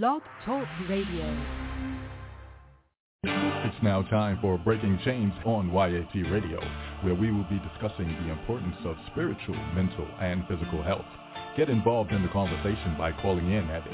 Blog Talk Radio. It's now time for Breaking Chains on YAT Radio, where we will be discussing the importance of spiritual, mental, and physical health. Get involved in the conversation by calling in at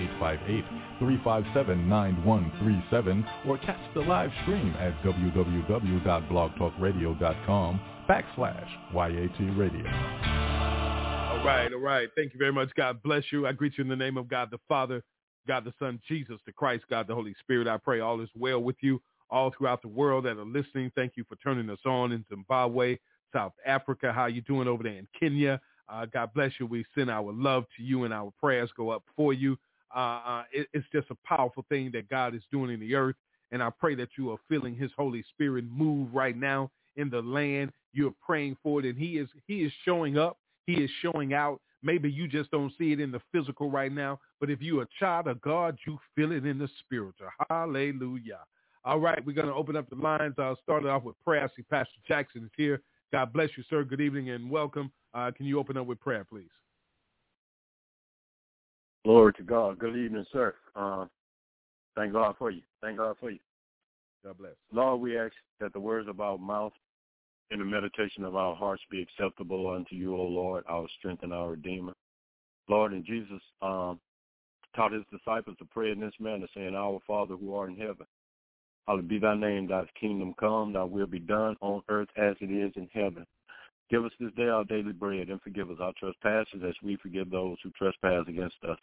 858-357-9137 or catch the live stream at www.blogtalkradio.com backslash YAT Radio. All right, all right. Thank you very much. God bless you. I greet you in the name of God the Father, God the Son, Jesus the Christ, God the Holy Spirit. I pray all is well with you all throughout the world that are listening. Thank you for turning us on in Zimbabwe, South Africa. How you doing over there in Kenya? Uh, God bless you. We send our love to you and our prayers go up for you. Uh, uh, it, it's just a powerful thing that God is doing in the earth. And I pray that you are feeling his Holy Spirit move right now in the land. You're praying for it and he is, he is showing up. He is showing out. Maybe you just don't see it in the physical right now, but if you're a child of God, you feel it in the spiritual. Hallelujah. All right, we're going to open up the lines. I'll start it off with prayer. I see Pastor Jackson is here. God bless you, sir. Good evening and welcome. Uh, can you open up with prayer, please? Glory to God. Good evening, sir. Uh, thank God for you. Thank God for you. God bless. Lord, we ask that the words of our mouth and the meditation of our hearts be acceptable unto you, O Lord, our strength and our Redeemer. Lord, and Jesus um, taught his disciples to pray in this manner, saying, Our Father who art in heaven, hallowed be thy name, thy kingdom come, thy will be done on earth as it is in heaven. Give us this day our daily bread, and forgive us our trespasses as we forgive those who trespass against us.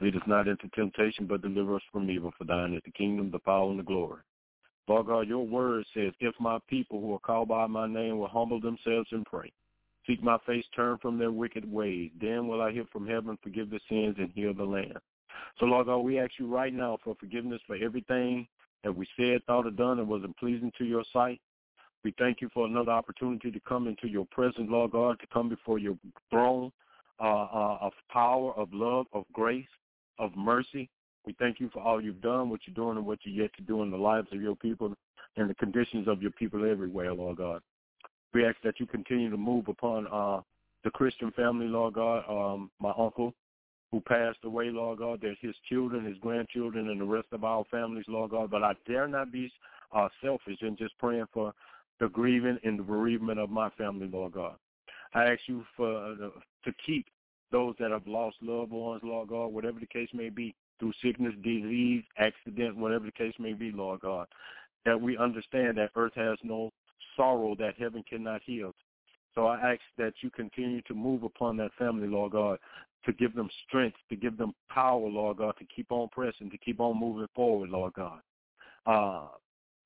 Lead us not into temptation, but deliver us from evil. For thine is the kingdom, the power, and the glory. Lord God, your word says, if my people who are called by my name will humble themselves and pray, seek my face, turn from their wicked ways, then will I hear from heaven, forgive their sins, and heal the land. So, Lord God, we ask you right now for forgiveness for everything that we said, thought, or done that wasn't pleasing to your sight. We thank you for another opportunity to come into your presence, Lord God, to come before your throne uh, uh, of power, of love, of grace, of mercy. We thank you for all you've done, what you're doing, and what you're yet to do in the lives of your people and the conditions of your people everywhere, Lord God. We ask that you continue to move upon uh, the Christian family, Lord God. Um, my uncle, who passed away, Lord God. There's his children, his grandchildren, and the rest of our families, Lord God. But I dare not be uh, selfish in just praying for the grieving and the bereavement of my family, Lord God. I ask you for uh, to keep those that have lost loved ones, Lord God, whatever the case may be, through sickness, disease, accident, whatever the case may be, Lord God, that we understand that earth has no sorrow that heaven cannot heal. So I ask that you continue to move upon that family, Lord God, to give them strength, to give them power, Lord God, to keep on pressing, to keep on moving forward, Lord God. Uh,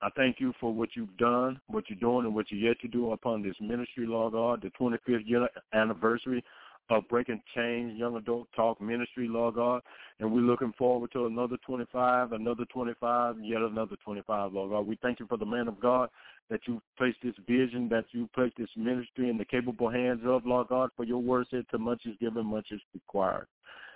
I thank you for what you've done, what you're doing, and what you're yet to do upon this ministry, Lord God, the 25th year anniversary of Breaking Chains Young Adult Talk Ministry, Lord God. And we're looking forward to another 25, another 25, yet another 25, Lord God. We thank you for the man of God that you placed this vision, that you placed this ministry in the capable hands of, Lord God, for your word said to much is given, much is required.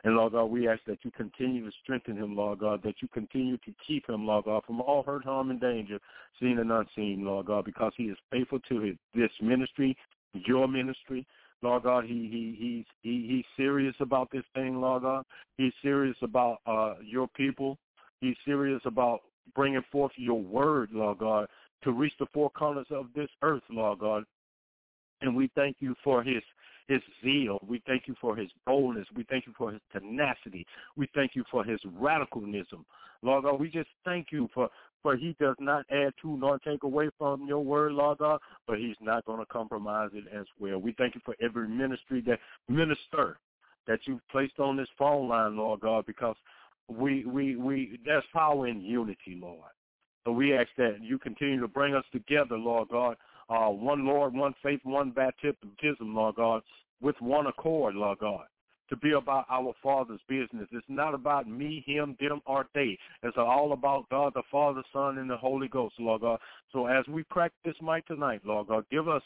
And Lord God, we ask that you continue to strengthen him, Lord God, that you continue to keep him, Lord God, from all hurt, harm, and danger, seen and unseen, Lord God, because he is faithful to his, this ministry, your ministry. Lord God, he he he's he, he's serious about this thing, Lord God. He's serious about uh your people. He's serious about bringing forth your word, Lord God, to reach the four corners of this earth, Lord God. And we thank you for his his zeal. We thank you for his boldness. We thank you for his tenacity. We thank you for his radicalism. Lord God, we just thank you for, for he does not add to nor take away from your word, Lord God, but he's not going to compromise it as well. We thank you for every ministry that minister that you've placed on this phone line, Lord God, because we we we there's power in unity, Lord. So we ask that you continue to bring us together, Lord God, uh, one Lord, one faith, one baptism, Lord God, with one accord, Lord God, to be about our Father's business. It's not about me, him, them, or they. It's all about God, the Father, Son, and the Holy Ghost, Lord God. So as we crack this mic tonight, Lord God, give us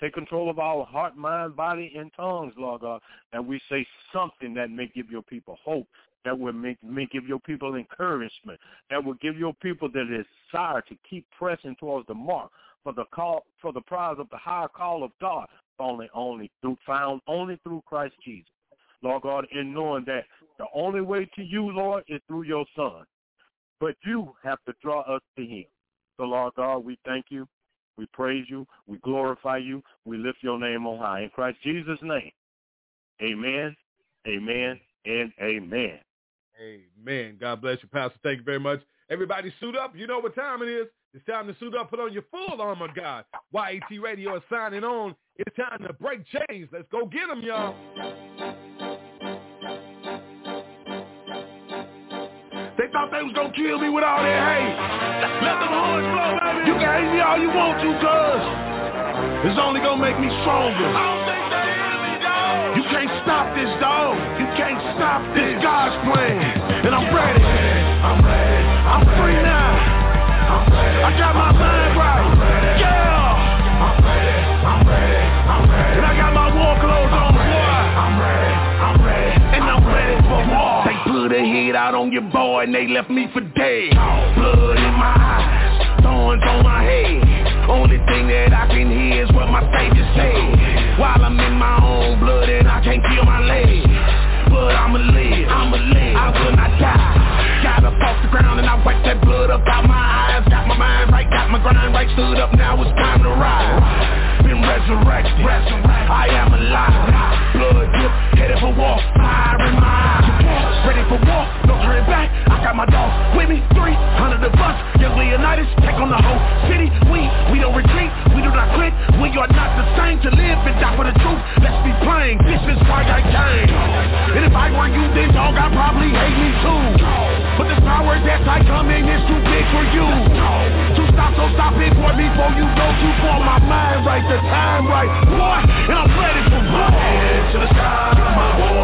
Take control of our heart, mind, body, and tongues, Lord God. And we say something that may give your people hope, that will make, may give your people encouragement, that will give your people the desire to keep pressing towards the mark for the call for the prize of the higher call of God, only only through found only through Christ Jesus. Lord God, in knowing that The only way to you, Lord, is through your Son. But you have to draw us to him. So, Lord God, we thank you. We praise you. We glorify you. We lift your name on high. In Christ Jesus' name, amen, amen, and amen. Amen. God bless you, Pastor. Thank you very much. Everybody suit up. You know what time it is. It's time to suit up, put on your full armor, God. YAT Radio is signing on. It's time to break chains. Let's go get them, y'all. They was gonna kill me with all that hate. Let them horns blow, baby. You can hate me all you want to, cuz it's only gonna make me stronger. I don't think they hear me, dog. You can't stop this, dog. You can't stop this. God's plan. And I'm ready. I'm ready. I'm free now. I'm ready. I got my mind put out on your boy and they left me for dead. Blood in my eyes. Thorns on my head. Only thing that I can hear is what my savior said. While I'm in my own blood and I can't feel my legs. But I'ma live. I'ma live. I will not die. Got up off the ground and I wiped that blood up out my eyes. Got my mind right, got my grind right. Stood up, now it's time to ride. Been resurrected. I am alive. Blood drip, headed for war. Fire in my. Ready for war, no turning back. I got my dogs with me. 300 of us. Young Leonidas, take on the whole city. We, we don't retreat. We do not quit. We are not the same to live and die for the truth. Let's be plain. This is why I came. And if I were you, then dog, I'd probably hate me too. But this power that's I come in is too big for you. To stop, so stop it, boy, before you go too far. My mind right, the time right, boy, and I'm ready for war. Head to the sky, my war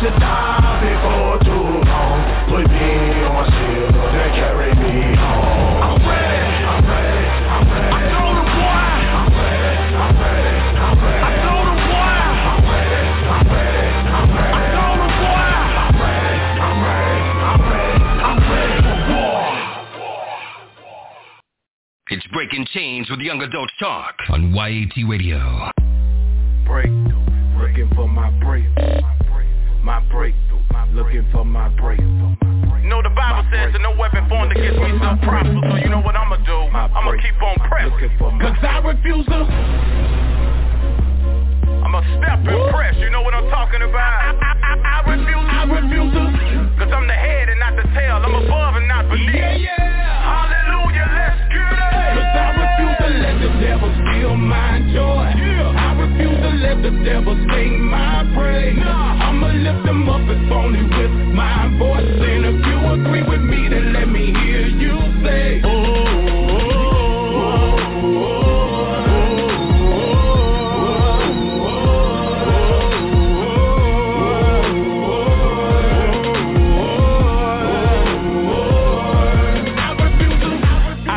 should die before too long, put me on my shield and carry me home. I'm ready, I'm ready, I'm ready. I know the boy. I'm ready, I'm ready, I'm ready. I know the boy. I'm ready, I'm ready, I'm ready. I know the boy. I'm ready, I'm ready, I'm ready. I'm ready for war. It's Breaking Chains with Young Adult Talk on YAT Radio. breakthrough. Looking for my breakthrough. My breakthrough. Looking for my breakthrough. You know the Bible says that no weapon formed against me shall prosper, so you know what I'ma do? I'ma keep on pressing. My Cause I refuse to. I'ma step and press, you know what I'm talking about? I, I, I refuse. I refuse to. Cause I'm the head and not the tail, I'm above and not beneath. Yeah, yeah. Hallelujah, let's get it! Cause I refuse to let the devil steal my joy. Yeah. I refuse to let the devil sing my praise. I'ma lift them up if only with my voice. And if you agree with me, then let me hear you say, oh, oh,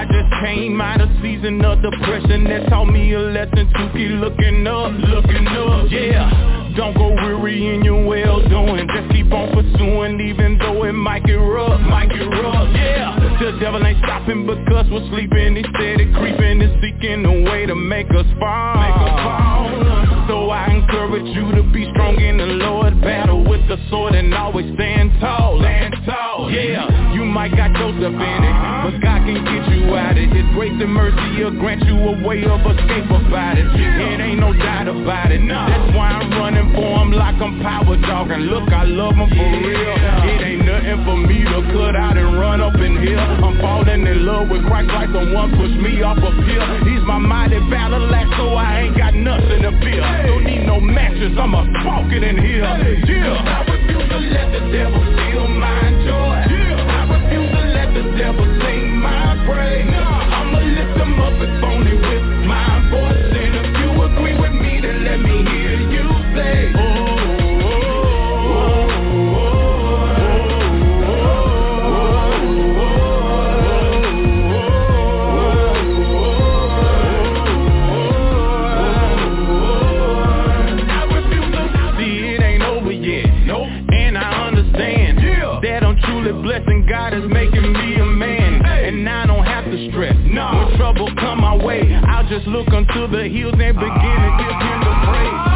just came out of season of depression that taught me a lesson to keep looking up, looking up, yeah. Don't go weary in your well doing, just keep on pursuing even though it might get rough, might get rough, yeah. The devil ain't stopping because we're sleeping, he steady creeping and seeking a way to make us fall. Make us fall. So I encourage you to be strong in the Lord, battle with the sword and always stand tall, stand tall, yeah. You might got Joseph in it, but God can get you out of it. His grace and mercy will grant you a way of escape about it. It ain't no doubt about it. That's why I'm running for him like I'm power talking. Look, I love him for real. It ain't nothing for me to cut out and run up in here. I'm falling in love with Christ like someone pushed me off a pill. He's my mighty battle axe, so I ain't got nothing to fear. Don't need no matches, I'm a smoke in here. Yeah. I refuse to let the devil steal my joy. I refuse to let the devil sing my praise. I'ma lift them up if only with my voice. I'm truly blessed and God is making me a man. And I don't have to stress. When trouble come my way, I'll just look unto the hills and begin to give him the praise.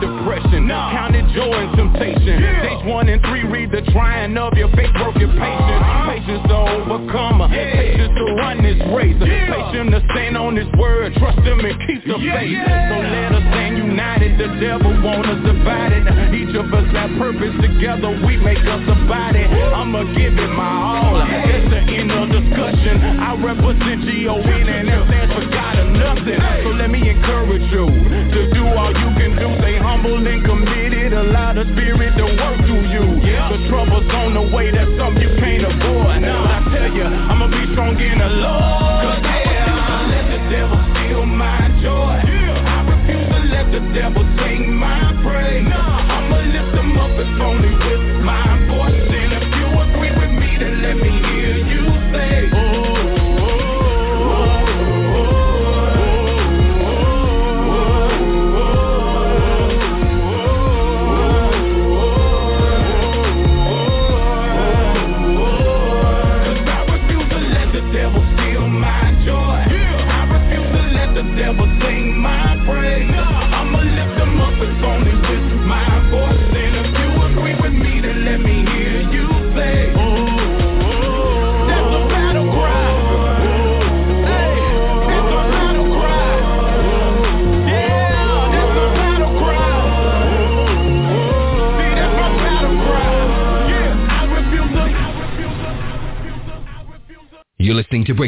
Depression. Count it joy and temptation. Stage one and three, read the trying of your faith, broken patience. Uh-huh. Patience to overcome. Patience to run this race. Patience to stand on his word. Trust him and keep the faith. So let us stand united. The devil want us divided. Each of us have purpose. Together we make us a body. I'ma give it my all. That's the end of discussion. I represent G-O-N and that stands for God or nothing. So let me encourage you to do all you can do. Stay humble and committed. Allow the spirit to work through you. The trouble's on the way. That's something you can't avoid. But I tell you, I'ma be strong in the Lord. Cause yeah, let the devil steal my joy. I refuse to let the devil take my praise. I'ma lift him up if only with my voice.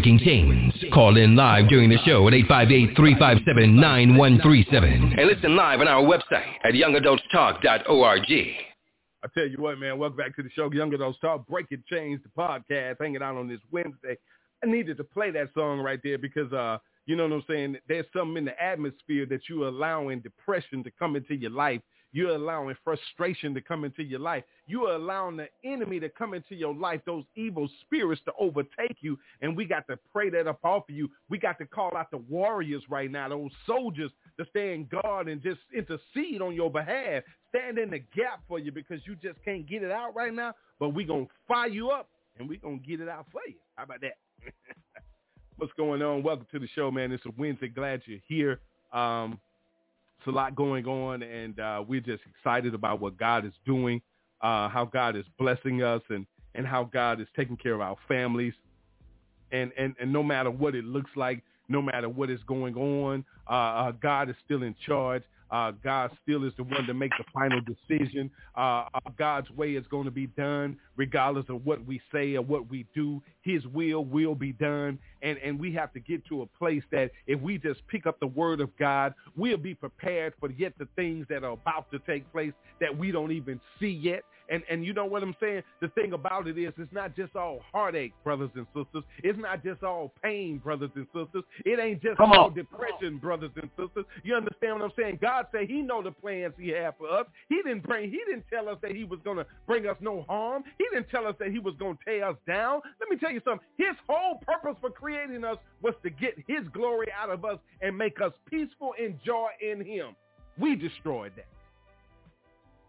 Breaking Chains. Call in live during the show at 858-357-9137. And listen live on our website at youngadultstalk.org. I tell you what, man, welcome back to the show, Young Adults Talk, Breaking Chains, the podcast, hanging out on this Wednesday. I needed to play that song right there because, uh, you know what I'm saying? There's something in the atmosphere that you're allowing depression to come into your life. You're allowing frustration to come into your life. You're allowing the enemy to come into your life, those evil spirits to overtake you. And we got to pray that up off of you. We got to call out the warriors right now, those soldiers to stand guard and just intercede on your behalf. Stand in the gap for you because you just can't get it out right now. But we're going to fire you up and we're going to get it out for you. How about that? What's going on? Welcome to the show, man. It's a Wednesday. Glad you're here. Um, it's a lot going on, and uh, we're just excited about what God is doing, uh, how God is blessing us, and, and how God is taking care of our families. And, and, and no matter what it looks like, no matter what is going on, uh, uh, God is still in charge. Uh, God still is the one to make the final decision. Uh, uh, God's way is going to be done regardless of what we say or what we do. His will will be done. And, and we have to get to a place that if we just pick up the word of God, we'll be prepared for yet the things that are about to take place that we don't even see yet. And and you know what I'm saying? The thing about it is it's not just all heartache, brothers and sisters. It's not just all pain, brothers and sisters. It ain't just Come all on. depression, brothers and sisters. You understand what I'm saying? God said he know the plans he had for us. He didn't bring he didn't tell us that he was gonna bring us no harm. He didn't tell us that he was gonna tear us down. Let me tell you something. His whole purpose for creating us was to get his glory out of us and make us peaceful and joy in him. We destroyed that.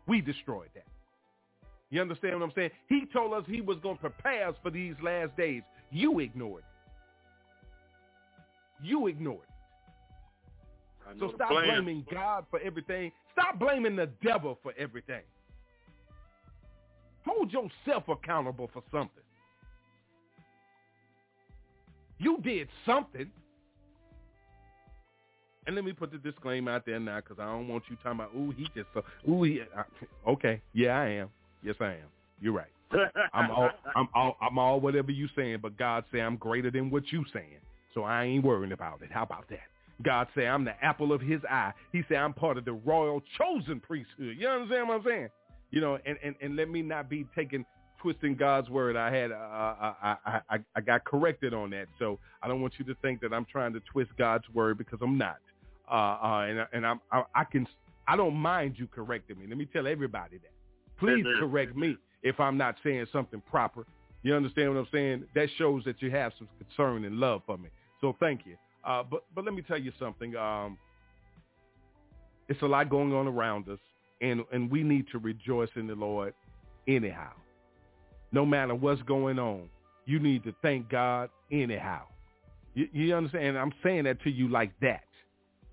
We destroyed that. You understand what I'm saying? He told us he was going to prepare us for these last days. You ignored it. You ignored it. So stop plan. blaming God for everything. Stop blaming the devil for everything. Hold yourself accountable for something. You did something. And let me put the disclaimer out there now because I don't want you talking about, ooh, he just, so, ooh, he, I, okay, yeah, I am. Yes, I am. You're right. I'm all, I'm all, I'm all whatever you saying, but God say I'm greater than what you saying. So I ain't worrying about it. How about that? God say I'm the apple of his eye. He say I'm part of the royal chosen priesthood. You understand what I'm saying? You know, and, and, and let me not be taking twisting God's word. I had uh, I, I I I got corrected on that, so I don't want you to think that I'm trying to twist God's word because I'm not. Uh, uh, and and I'm I, I can I don't mind you correcting me. Let me tell everybody that. Please correct me if I'm not saying something proper. You understand what I'm saying? That shows that you have some concern and love for me. So thank you. Uh, but but let me tell you something. Um, it's a lot going on around us, and and we need to rejoice in the Lord anyhow. No matter what's going on, you need to thank God anyhow. You, you understand? I'm saying that to you like that.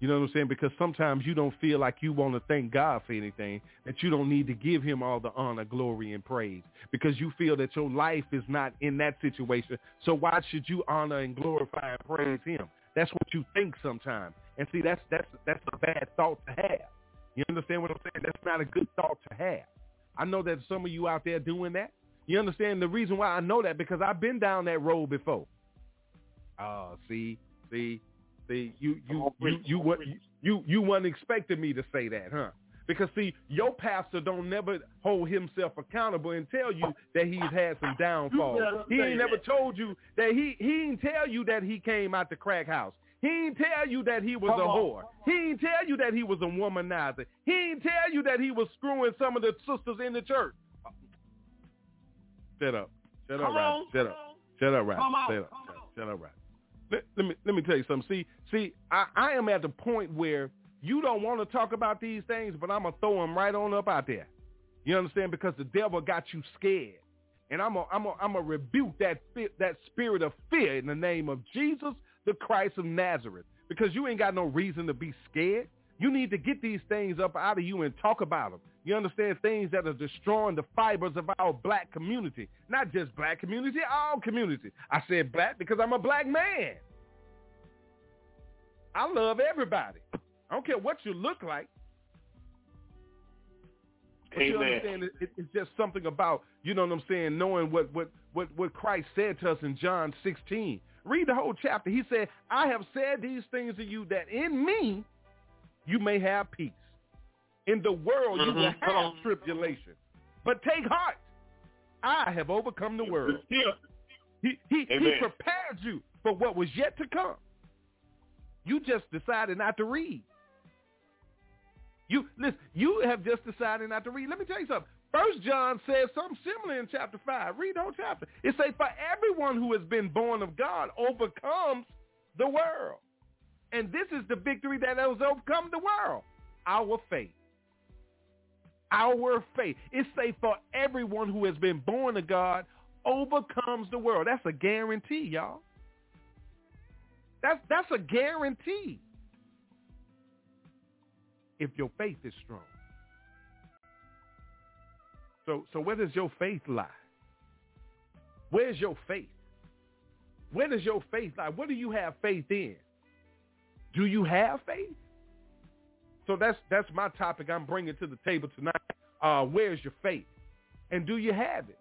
You know what I'm saying? Because sometimes you don't feel like you want to thank God for anything, that you don't need to give him all the honor, glory, and praise because you feel that your life is not in that situation. So why should you honor and glorify and praise him? That's what you think sometimes. And see, that's that's that's a bad thought to have. You understand what I'm saying? That's not a good thought to have. I know that some of you out there doing that. You understand the reason why I know that because I've been down that road before. Oh, see, see, see, you you you you you you you weren't expecting me to say that, huh? Because see, your pastor don't never hold himself accountable and tell you that he's had some downfalls. He ain't never told you that he he ain't tell you that he came out the crack house. He ain't tell you that he was a whore. He ain't tell you that he was a womanizer. He ain't tell you that he was screwing some of the sisters in the church. Shut up. Shut up, Come right? on. Shut up. Shut up, right? Come on. Shut up. Shut up, right? Let, let me let me tell you something. See, see, I, I am at the point where you don't want to talk about these things, but I'm gonna throw them right on up out there. You understand? Because the devil got you scared, and I'm a, I'm a, I'm a rebuke that that spirit of fear in the name of Jesus, the Christ of Nazareth. Because you ain't got no reason to be scared. You need to get these things up out of you and talk about them. You understand things that are destroying the fibers of our black community. Not just black community, all community. I said black because I'm a black man. I love everybody. I don't care what you look like. But you Amen. understand it, it, it's just something about, you know what I'm saying, knowing what, what, what, what Christ said to us in John 16. Read the whole chapter. He said, I have said these things to you that in me you may have peace. In the world you will Mhm. Come have tribulation. But take heart. I have overcome the world. He, he, he prepared you for what was yet to come. You just decided not to read. You listen. You have just decided not to read. Let me tell you something. First John says something similar in chapter five. Read the whole chapter. It says, "For everyone who has been born of God overcomes the world, and this is the victory that has overcome the world: our faith." Our faith. It say, "For everyone who has been born of God overcomes the world." That's a guarantee, y'all. That's that's a guarantee. If your faith is strong. So so where does your faith lie? Where's your faith? Where does your faith lie? What do you have faith in? Do you have faith? So that's that's my topic I'm bringing to the table tonight. Uh, where's your faith? And do you have it?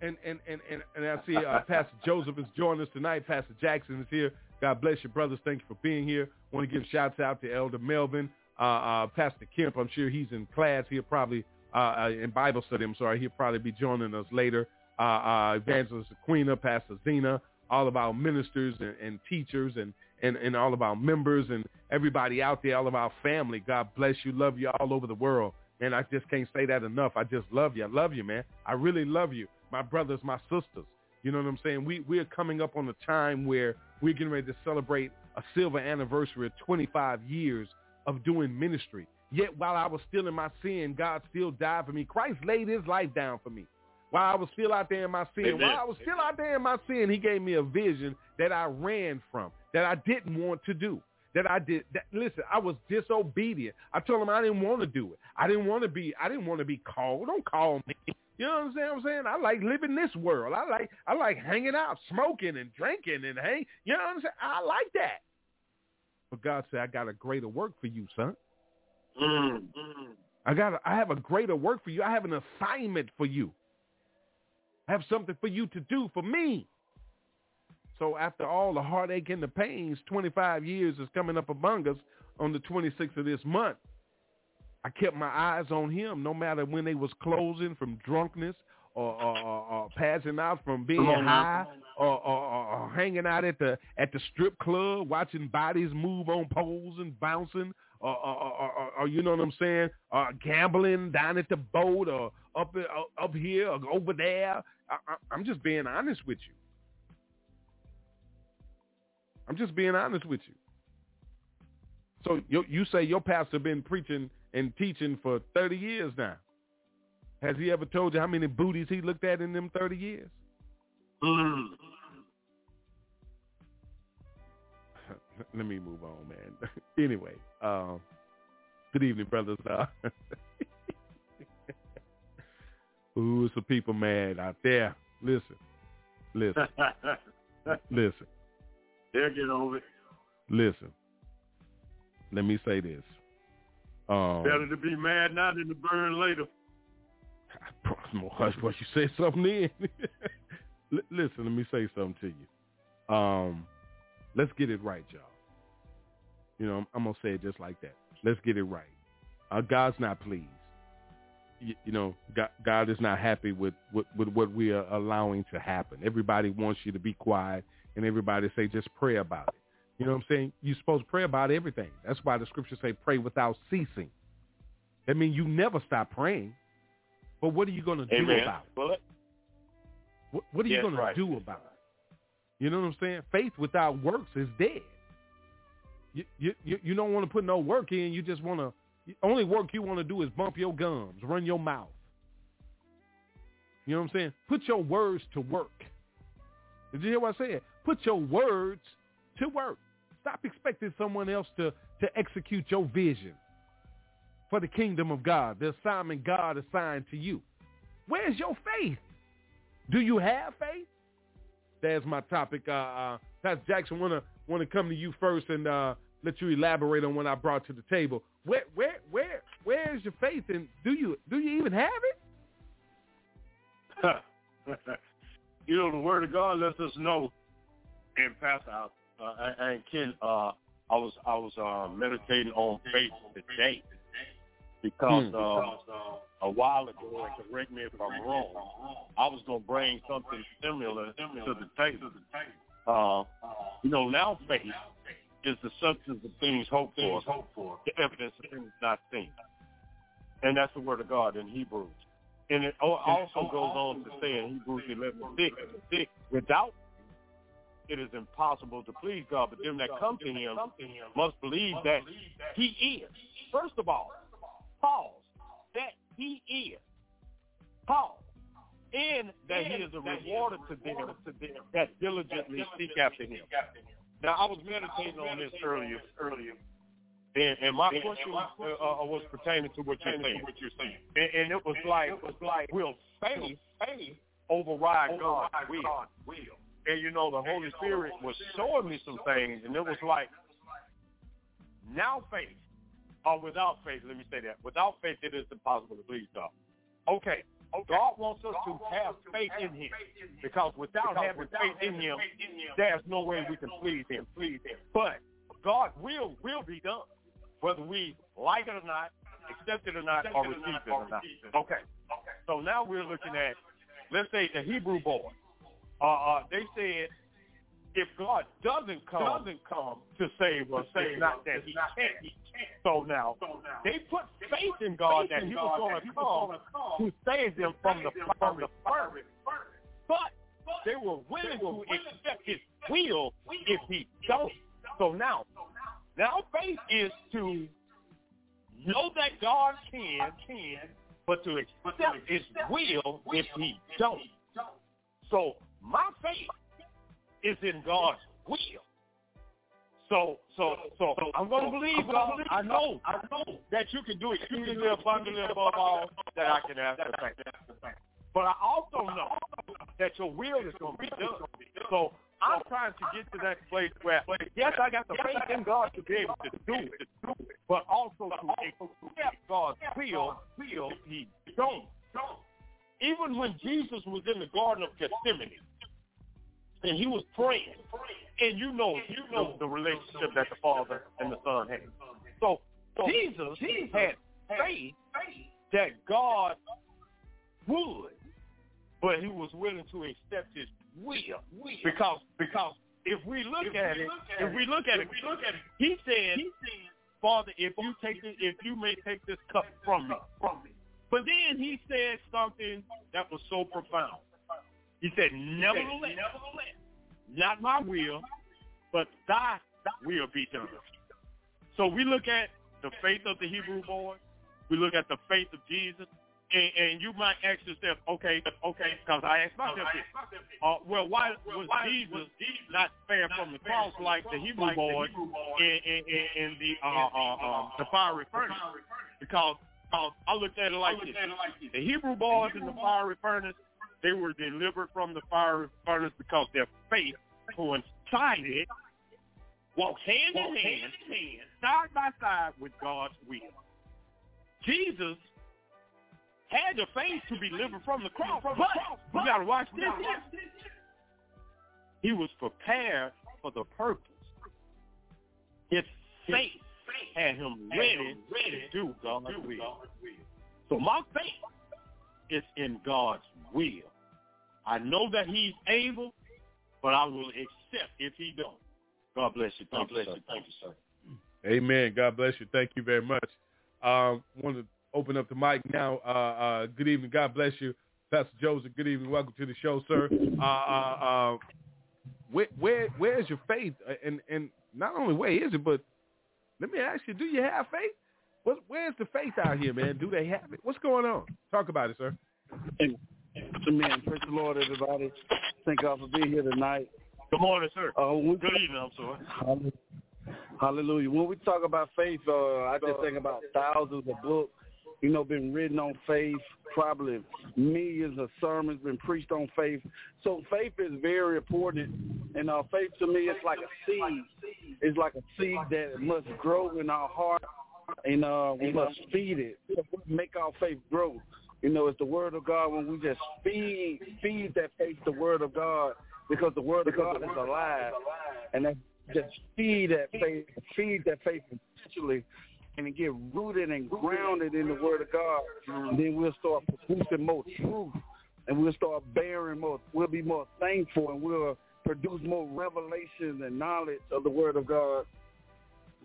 And and and and, and I see uh, Pastor Joseph is joining us tonight. Pastor Jackson is here. God bless you, brothers. Thank you for being here. Want to give shouts out to Elder Melvin, uh, uh, Pastor Kemp. I'm sure he's in class. He'll probably uh, uh, in Bible study. I'm sorry. He'll probably be joining us later. Uh, uh, Evangelist Aquina, Pastor Zena, all of our ministers and, and teachers and, and, and all of our members and everybody out there, all of our family. God bless you. Love you all over the world. Man, I just can't say that enough. I just love you. I love you, man. I really love you. My brothers, my sisters. You know what I'm saying? We, we're coming up on a time where we're getting ready to celebrate a silver anniversary of 25 years of doing ministry. Yet while I was still in my sin, God still died for me. Christ laid his life down for me. While I was still out there in my sin, Amen. while I was still out there in my sin, he gave me a vision that I ran from, that I didn't want to do. That I did. That, listen, I was disobedient. I told him I didn't want to do it. I didn't want to be. I didn't want to be called. Don't call me. You know what I'm saying? I'm saying I like living this world. I like I like hanging out, smoking and drinking and hang. You know what I'm saying? I like that. But God said, I got a greater work for you, son. Mm. I got. A, I have a greater work for you. I have an assignment for you. Have something for you to do for me. So after all the heartache and the pains, 25 years is coming up among us on the 26th of this month. I kept my eyes on him no matter when they was closing from drunkenness or, or, or, or passing out from being high or, or, hanging out at the at the strip club watching bodies move on poles and bouncing or, or, or, or, or you know what I'm saying, or gambling down at the boat or up uh, up here or over there. I, I'm just being honest with you. I'm just being honest with you. So you, you say your pastor been preaching and teaching for 30 years now. Has he ever told you how many booties he looked at in them 30 years? Let me move on, man. anyway, um, good evening, brothers. Ooh, some people mad out there. Listen, listen, listen. They'll get over it. Listen. Let me say this. Um, Better to be mad now than to burn later. Hush, but you said something then. L- listen, let me say something to you. Um, let's get it right, y'all. You know, I'm, I'm gonna say it just like that. Let's get it right. Uh, God's not pleased. You, you know, God, God is not happy with, with, with what we are allowing to happen. Everybody wants you to be quiet, and everybody say just pray about it. You know what I'm saying? You're supposed to pray about everything. That's why the scriptures say pray without ceasing. That means you never stop praying. But what are you going to do about it? What, what are you Yes, going right. to do about it? You know what I'm saying? Faith without works is dead. You you you, you don't want to put no work in. You just want to. Only work you want to do is bump your gums, run your mouth. You know what I'm saying? Put your words to work. Did you hear what I said? Put your words to work. Stop expecting someone else to, to execute your vision for the kingdom of God, the assignment God assigned to you. Where's your faith? Do you have faith? That's my topic. Uh, uh, Pastor Jackson, wanna wanna come to you first and uh, let you elaborate on what I brought to the table. Where where where where is your faith, and do you do you even have it? you know, the word of God lets us know. And Pastor, uh, and- Ken, uh, I was I was uh, meditating on faith today because Hmm. uh, a while ago, and correct me if I'm wrong, I was going to bring something similar to the table. Uh, you know, now faith is the substance of things hoped for, the evidence of things not seen, and that's the word of God in Hebrews. And it also goes on to say in Hebrews 11, 6, 6, without it is impossible to please God, but them that come to him must believe that he is. First of all, pause, that he is. Pause. And that he is a rewarder to them that diligently seek after him. Now, I was meditating on this earlier, earlier, and, and my question uh, uh, was pertaining to what you're saying. And, and it was like, it was like, will faith, faith override God's will? And you know, the Holy Spirit was showing me some things, and it was like, now faith, or without faith, let me say that, without faith it is impossible to please God. Okay, God wants us to have faith in Him, because without having faith in Him, there's no way we can please Him. Please Him. But God will will be done, whether we like it or not, accept it or not, or receive it or not. Okay. So now we're looking at, let's say, the Hebrew boy. Uh, uh, they said if God doesn't come, doesn't come to save us, it's not that He can't. He can't. So now they put faith in God that He was going to come to save them from the from the but they were willing to accept His will if He don't. So now, now faith is to know that God can, can, but to accept His will if He don't. So my faith is in God's will. So, so, so I'm going to believe God. I know, I know that you can do exceedingly abundantly above all that I can ask or think. But I also know that your will is going to be done. So I'm trying to get to that place where, yes, I got the faith in God to be able to do it, but also to accept God's will if He don't. Even when Jesus was in the Garden of Gethsemane, and he was praying, and you know, you know the relationship that the Father and the Son had. So Jesus had faith that God would, but he was willing to accept his will because because if we look at it, if we look at it, he said, Father, if you take this, if you may take this cup from me, from me. But then he said something that was so profound. He said, nevertheless, not my will, but thy will be done. So we look at the faith of the Hebrew boy. We look at the faith of Jesus. and, and you might ask yourself, okay, okay, because I asked myself this. Uh, well, why was Jesus not spared from the cross like the Hebrew boy in, in, in, in the uh, uh, uh, the fiery furnace? Because uh, I looked at it like this: the Hebrew boys in the fiery furnace, they were delivered from the fiery furnace because their faith coincided, walked hand in hand, side by side with God's will. Jesus had the faith to be delivered from the cross, but you got to watch this. He was prepared for the purpose. His faith had him ready to do God's will. So my faith is in God's will. I know that he's able, but I will accept if he don't. God bless you. Thank you, sir. Thank you, sir. Amen. God bless you. Thank you very much. Um, want to open up the mic now. Uh, uh, good evening. God bless you. Pastor Joseph, good evening. Welcome to the show, sir. Uh, uh, uh, where, where, where is your faith? Uh, and, and not only where is it, but let me ask you, do you have faith? What, where's the faith out here, man? Do they have it? What's going on? Talk about it, sir. Amen. Praise the Lord, everybody. Thank God for being here tonight. Good morning, sir. Uh, Good evening, I'm sorry. Hallelujah. When we talk about faith, uh, I just think about thousands of books, you know, been written on faith, probably millions of sermons been preached on faith. So faith is very important. And uh, faith to me is like a seed. It's like a seed that must grow in our heart, and uh, we must feed it. Make our faith grow. You know, it's the word of God when we just feed feed that faith the word of God because the word of God is alive. And that just feed that faith, feed that faith intentionally and get rooted and grounded in the word of God. And then we'll start producing more truth and we'll start bearing more we'll be more thankful and we'll produce more revelation and knowledge of the word of God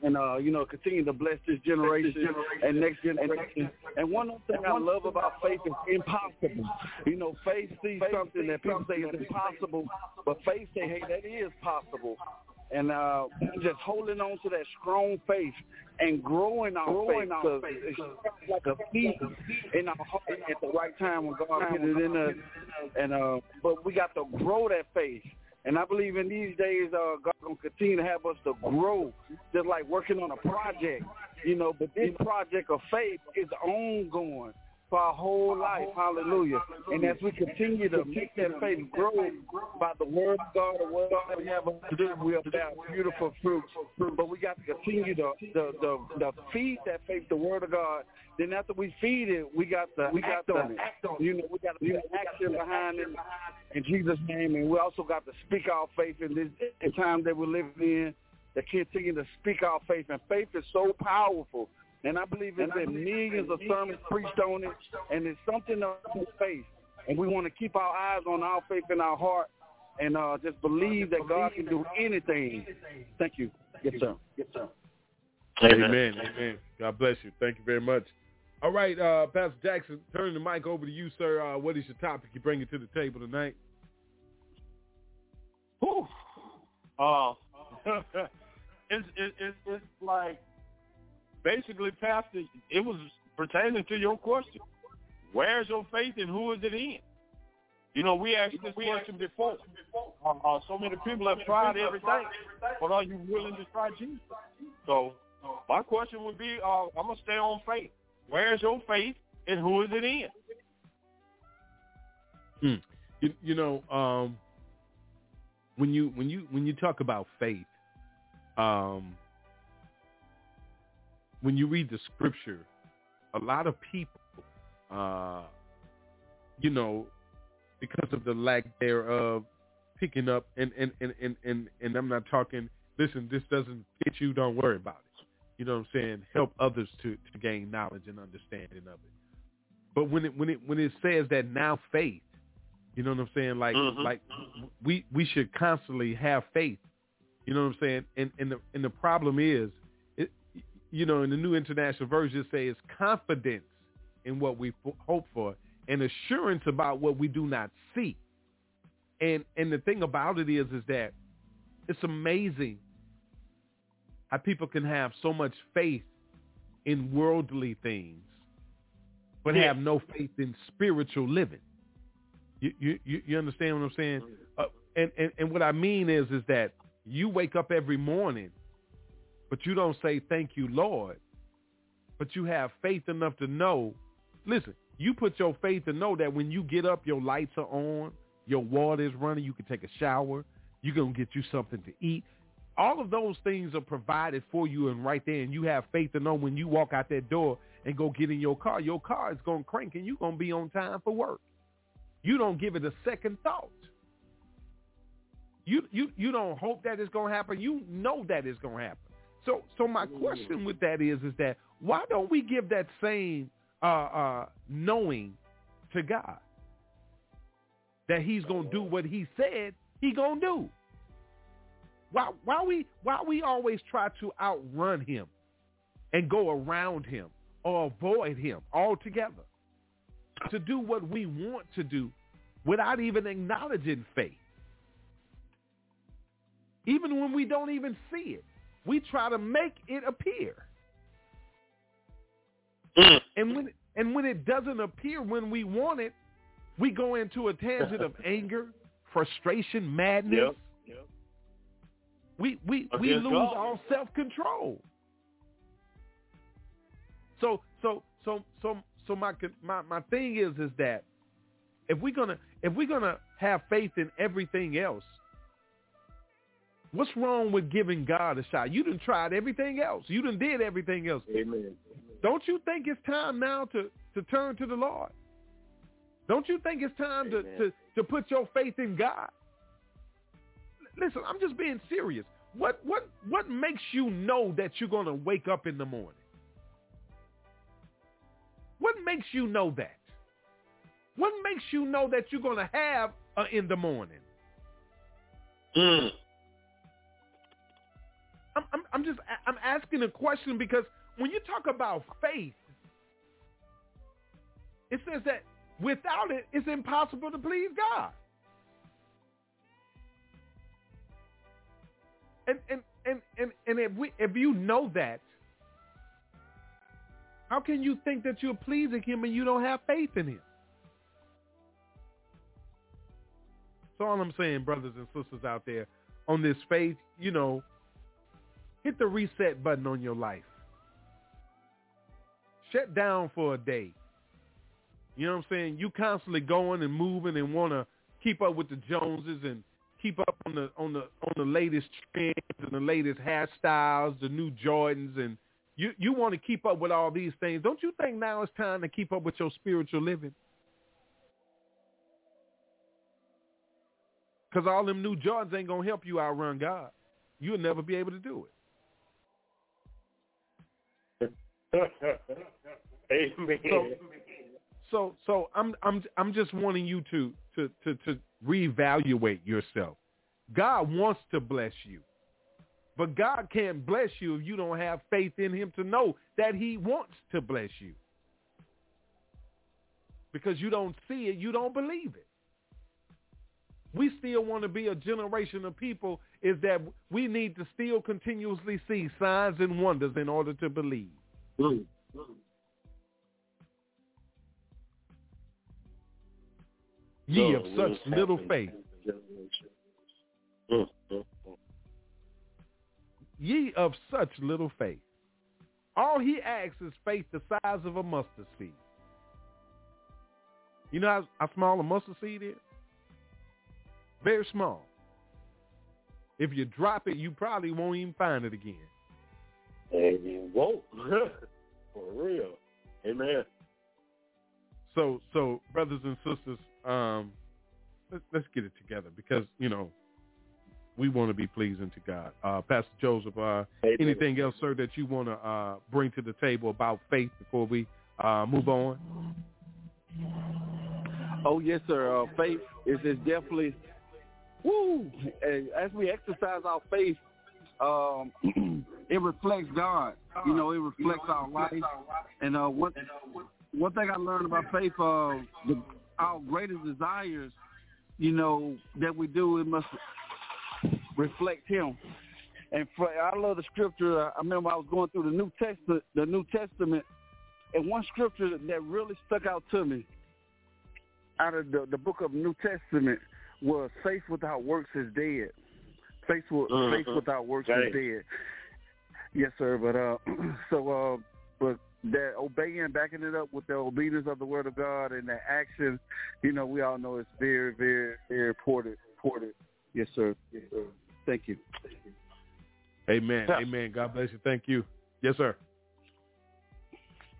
and uh, you know, continue to bless this generation and next generation. And one other thing I love about faith is impossible. You know, faith sees something that people say is impossible, but faith say, hey, that is possible. And uh, just holding on to that strong faith and growing our growing faith because it's like a seed in our heart at the right time when God put it in us. And uh, but we got to grow that faith. And I believe in these days, uh, God gonna continue to have us to grow, just like working on a project, you know. But this project of faith is ongoing for our whole life. Hallelujah. And as we continue to make that faith grow by the word of God or whatever we have to do, we'll bear beautiful fruits. But we got to continue to, to, to, to feed that faith, the word of God. Then after we feed it, we got to we got to you know we got to put action behind it in Jesus' name, and we also got to speak our faith in this in time that we're living in. To continue to speak our faith, and faith is so powerful. And I believe there's been millions of sermons preached on it, and it's something of faith. And we want to keep our eyes on our faith in our heart, and uh, just believe that God can do anything. Thank you. Yes, sir. Yes, sir. Amen. Amen. God bless you. Thank you very much. All right, uh, Pastor Jackson, turning the mic over to you, sir. Uh, what is your topic you bring it to the table tonight? Whew. Uh, it's, it, it's, it's like basically, Pastor, it was pertaining to your question. Where's your faith and who is it in? You know, we asked this question before. Uh, uh, so many people have tried everything, but are you willing to try Jesus? So my question would be, uh, I'm going to stay on faith. Where's your faith and who is it in? Hmm. You, you know, um, when you when you when you talk about faith, um, when you read the scripture, a lot of people, uh, you know, because of the lack thereof, picking up and and and and and, and I'm not talking. Listen, this doesn't fit you. Don't worry about it. You know what I'm saying? Help others to to gain knowledge and understanding of it. But when it when it when it says that now faith, you know what I'm saying? Like Mhm. like we we should constantly have faith. You know what I'm saying? And and the and the problem is, you know, in the New International Version it says confidence in what we f- hope for and assurance about what we do not see. And and the thing about it is is that it's amazing how people can have so much faith in worldly things but Yeah. have no faith in spiritual living. You you you, you understand what I'm saying? Uh, and, and and what I mean is is that you wake up every morning, but you don't say thank you, Lord. But you have faith enough to know. Listen, you put your faith to know that when you get up, your lights are on, your water is running, you can take a shower, you're gonna get you something to eat. All of those things are provided for you and right there, and you have faith to know when you walk out that door and go get in your car, your car is gonna crank and you're gonna be on time for work. You don't give it a second thought. You you you don't hope that it's gonna happen. You know that it's gonna happen. So so my question with that is is that why don't we give that same uh, uh, knowing to God that He's gonna do what He said He gonna do? Why why we why we always try to outrun Him and go around Him or avoid Him altogether to do what we want to do without even acknowledging faith? Even when we don't even see it, we try to make it appear. And when and when it doesn't appear when we want it, we go into a tangent of anger, frustration, madness. Yep. Yep. We we we lose God. all self control. So so so so so my my my thing is is that if we're gonna if we're gonna have faith in everything else, what's wrong with giving God a shot? You done tried everything else. You done did everything else. Amen. Don't you think it's time now to, to turn to the Lord? Don't you think it's time to, to, to put your faith in God? Listen, I'm just being serious. What what what makes you know that you're gonna wake up in the morning? What makes you know that? What makes you know that you're gonna have a in the morning? Mm. I'm, I'm, just I'm asking a question because when you talk about faith, it says that without it, it's impossible to please God. And and and and, and if we if you know that, how can you think that you're pleasing Him and you don't have faith in Him? So all I'm saying, brothers and sisters out there, on this faith, you know, hit the reset button on your life. Shut down for a day. You know what I'm saying? You constantly going and moving and want to keep up with the Joneses and keep up on the on the on the latest trends and the latest hairstyles, the new Jordans, and you you want to keep up with all these things. Don't you think now it's time to keep up with your spiritual living? Because all them new Jordans ain't gonna help you outrun God. You'll never be able to do it. Amen. So, so, so I'm, I'm, I'm just wanting you to, to, to, to reevaluate yourself. God wants to bless you, but God can't bless you if you don't have faith in Him to know that He wants to bless you. Because you don't see it, you don't believe it. We still want to be a generation of people is that we need to still continuously see signs and wonders in order to believe. Mm. Ye of such little faith. Ye of such little faith. All he asks is faith the size of a mustard seed. You know how, how small a mustard seed is? Very small. If you drop it, you probably won't even find it again. And you won't. For real. Amen. So, so brothers and sisters, um, let's, let's get it together because you know we want to be pleasing to God. Uh, Pastor Joseph, uh, Amen. anything else, sir, that you want to uh, bring to the table about faith before we uh, move on? Oh yes, sir. Uh, faith is is definitely woo. As we exercise our faith, um, it reflects God. You know, it reflects our life. And uh, one one thing I learned about faith, uh, the, our greatest desires, you know, that we do, it must reflect Him. And for, I love the scripture. I remember I was going through the New Testament, the New Testament, And one scripture that really stuck out to me out of the, the book of New Testament was faith without works is dead. Faith, with, Mhm. faith without works is dead. Yes, sir. But uh, so uh, but that obeying, backing it up with the obedience of the word of God and the action, you know, we all know it's very, very, very important. Important. Yes, sir. Yes, sir. Thank you. Amen. Yeah. Amen. God bless you. Thank you. Yes, sir.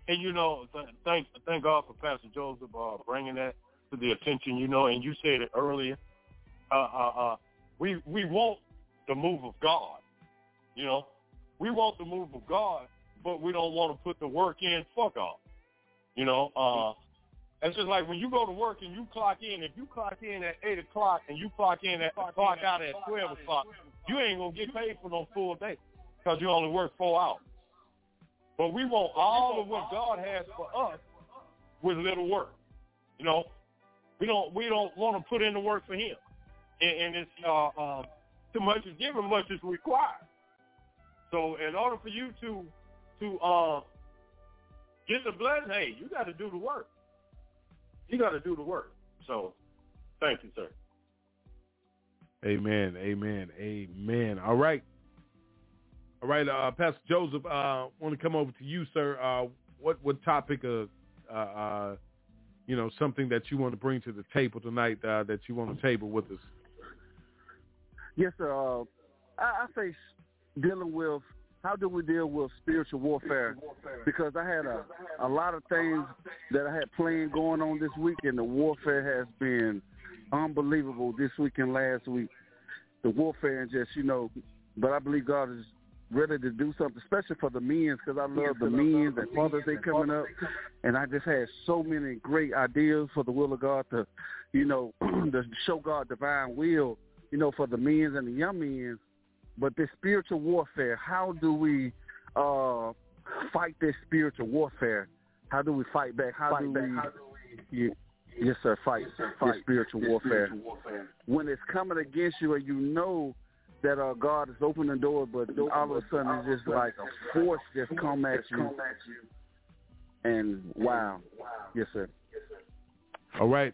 And you know, th- thank thank God for Pastor Joseph uh, bringing that to the attention. You know, and you said it earlier. Uh, uh, uh, we we want the move of God. You know, we want the move of God, but we don't want to put the work in. Fuck off. You know, uh, it's just like when you go to work and you clock in. If you clock in at eight o'clock and you clock in at clock out at twelve o'clock, you ain't gonna get paid for no full day because you only work four hours. But we want all of what God has for us with little work. You know, we don't we don't want to put in the work for Him, and, and it's uh, uh, too much is given, much is required. So in order for you to to uh, get the blessing, hey, you got to do the work. You got to do the work. So, thank you, sir. Amen. Amen. Amen. All right. All right, uh, Pastor Joseph, uh, want to come over to you, sir. Uh, what what topic of, uh, uh, you know, something that you want to bring to the table tonight uh, that you want to table with us? Yes, sir. Uh, I, I say s- dealing with how do we deal with spiritual warfare? Because I had a a lot of things that I had planned going on this week, and the warfare has been unbelievable this week and last week. The warfare and just you know, but I believe God is ready to do something, especially for the men, because I love the men and Father's Day coming up, and I just had so many great ideas for the will of God to, you know, to show God divine will you know, for the men and the young men. But this spiritual warfare, how do we uh, fight this spiritual warfare? How do we fight back? How do we? You, yes, sir. Fight, this spiritual warfare. When it's coming against you, and you know that uh, God has opened the door, but all of a sudden it's just like a force just come at you. And wow, yes, sir. All right.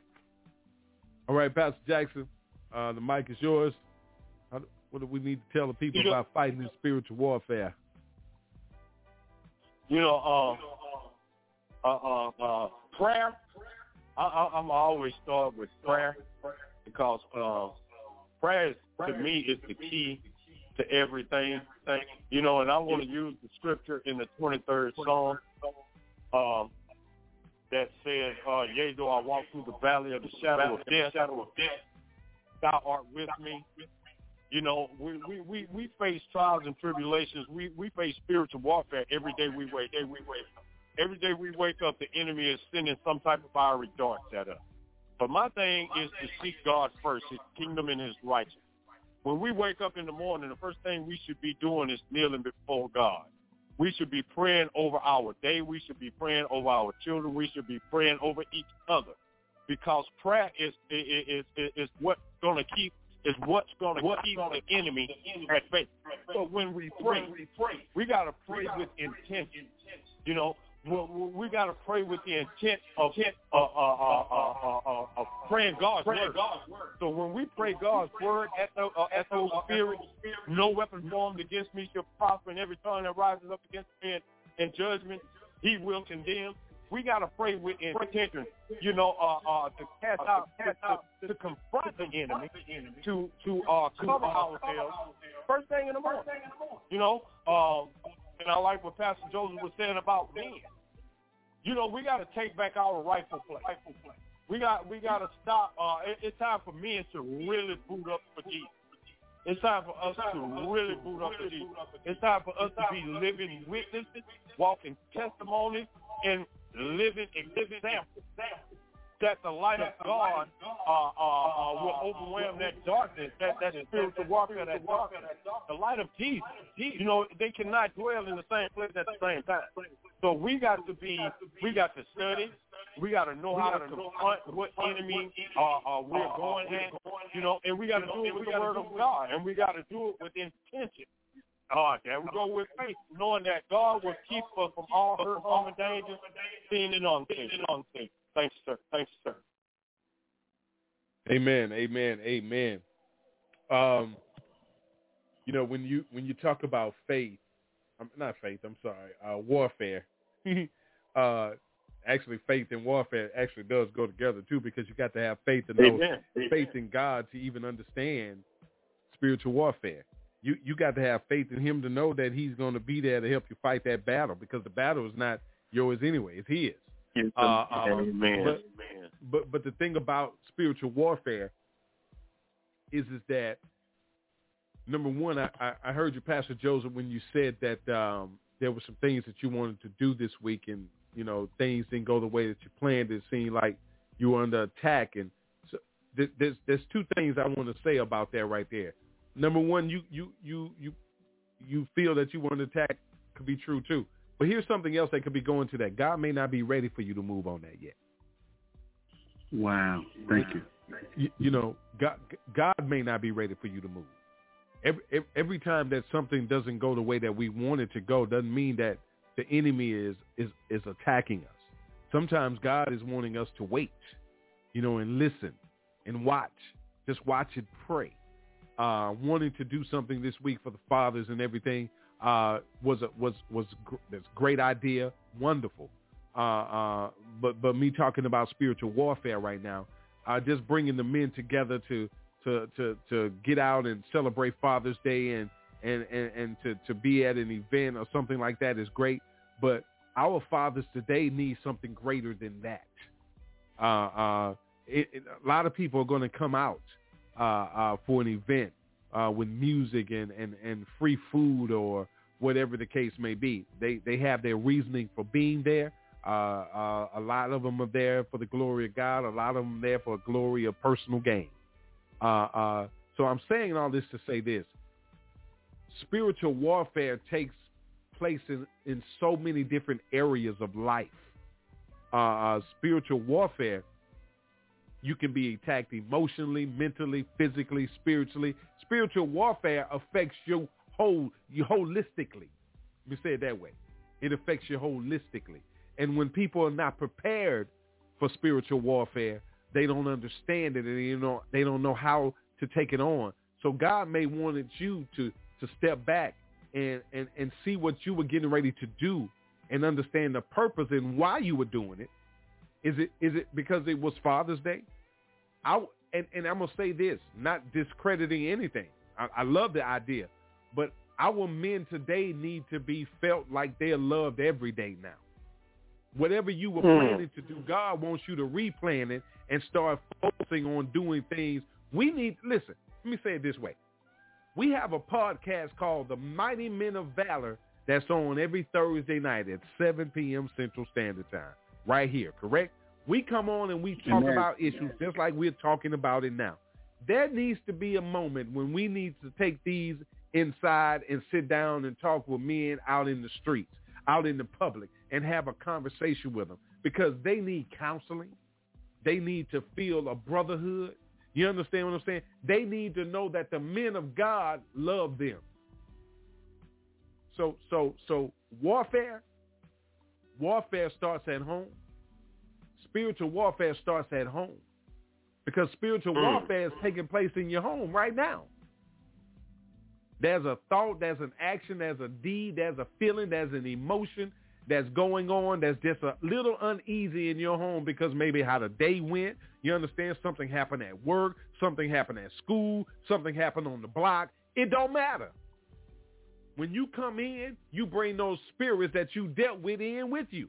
All right, Pastor Jackson, uh, the mic is yours. What do we need to tell the people You know- about fighting this spiritual warfare? You know, uh, uh, uh, uh, prayer. I, I, I'm always start with prayer because uh, prayer is, to me is the key to everything. You know, and I want to use the scripture in the 23rd Psalm um, that says, uh, "Yea, though I walk through the valley of the shadow of death, thou art with me." You know, we, we, we, we face trials and tribulations. We we face spiritual warfare every day we wake. Every, we wake every day we wake up, the enemy is sending some type of fiery darts at us. But my thing is to seek God first, His kingdom and His righteousness. When we wake up in the morning, the first thing we should be doing is kneeling before God. We should be praying over our day. We should be praying over our children. We should be praying over each other, because prayer is is is, is what's going to keep is what's going to keep the enemy at bay. So when we pray, we got to pray with intent. You know, we, we got to pray with the intent of uh, uh, uh, uh, uh, uh, of praying God's word. So when we pray God's word at the uh, spirits, no weapon formed against me shall prosper, and every tongue that rises up against me in, in judgment, He will condemn. We got to pray with intention, you know, uh, uh, to cast out, to, to, to confront the enemy, to to uh, cover ourselves. First thing in the morning, you know. Um, and I like what Pastor Joseph was saying about men. You know, we got to take back our rightful place. We got we got to stop. Uh, it, it's time for men to really boot up for Jesus. It's time for us to really boot up for Jesus. It's time for us to be living witnesses, walking testimonies, and living examples. That the light of God uh, uh, uh, will overwhelm that darkness, that, that spiritual warfare, that darkness. The light of Jesus. You know, they cannot dwell in the same place at the same time. So we got to be, we got to study. We got to know how to confront what enemy uh, uh, we're going at, you know, and we got to do it with the word of God, and we got to do it with intention. Right, there we go with faith, knowing that God will keep us from all hurt, harm, and danger, seen and unseen. Thanks, sir. Thanks, sir. Amen. Amen. Amen. Um, you know, when you when you talk about faith, I'm not faith. I'm sorry, uh, warfare. uh, actually, faith and warfare actually does go together too, because you got to have faith to know Amen. faith in God to even understand spiritual warfare. You you got to have faith in Him to know that He's going to be there to help you fight that battle, because the battle is not yours anyway; it's His. Uh, uh, Amen. But, but but the thing about spiritual warfare is is that number one, I, I, I heard you, Pastor Joseph, when you said that um, there were some things that you wanted to do this week, and you know things didn't go the way that you planned. It seemed like you were under attack, and so th- there's there's two things I want to say about that right there. Number one, you you you you you feel that you want to attack could be true too. But here's something else that could be going to that. God may not be ready for you to move on that yet. Wow. Thank you. You, you know, God God may not be ready for you to move. Every every time that something doesn't go the way that we want it to go, doesn't mean that the enemy is is is attacking us. Sometimes God is wanting us to wait, you know, and listen and watch. Just watch and pray. Uh, wanting to do something this week for the fathers and everything uh, was a, was was gr- this great idea, wonderful. Uh, uh, but but me talking about spiritual warfare right now, uh, just bringing the men together to to to to get out and celebrate Father's Day and and and, and to to be at an event or something like that is great. But our fathers today need something greater than that. Uh, uh, it, it, a lot of people are going to come out for an event uh, with music and, and, and free food or whatever the case may be. They they have their reasoning for being there. Uh, uh, a lot of them are there for the glory of God. A lot of them are there for a glory of personal gain. Uh, uh, so I'm saying all this to say this. Spiritual warfare takes place in, in so many different areas of life. Uh, uh, spiritual warfare, you can be attacked emotionally, mentally, physically, spiritually. Spiritual warfare affects your whole, you holistically. Let me say it that way. It affects you holistically. And when people are not prepared for spiritual warfare, they don't understand it and you know they don't know how to take it on. So God may wanted you to to step back and, and, and see what you were getting ready to do and understand the purpose and why you were doing it. Is it is it because it was Father's Day? I and, and I'm gonna say this, not discrediting anything. I, I love the idea, but our men today need to be felt like they're loved every day now. Whatever you were Hmm. planning to do, God wants you to replan it and start focusing on doing things. We need listen. Let me say it this way: we have a podcast called The Mighty Men of Valor that's on every Thursday night at 7 p.m. Central Standard Time, right here, correct? We come on and we talk Amen. about issues just like we're talking about it now. There needs to be a moment when we need to take these inside and sit down and talk with men out in the streets, out in the public, and have a conversation with them because they need counseling. They need to feel a brotherhood. You understand what I'm saying? They need to know that the men of God love them. So so so warfare warfare starts at home. Spiritual warfare starts at home. Because spiritual Mm. warfare is taking place in your home right now. There's a thought, there's an action, there's a deed, there's a feeling, there's an emotion that's going on that's just a little uneasy in your home because maybe how the day went. You understand something happened at work, something happened at school, something happened on the block. It don't matter. When you come in, you bring those spirits that you dealt with in with you.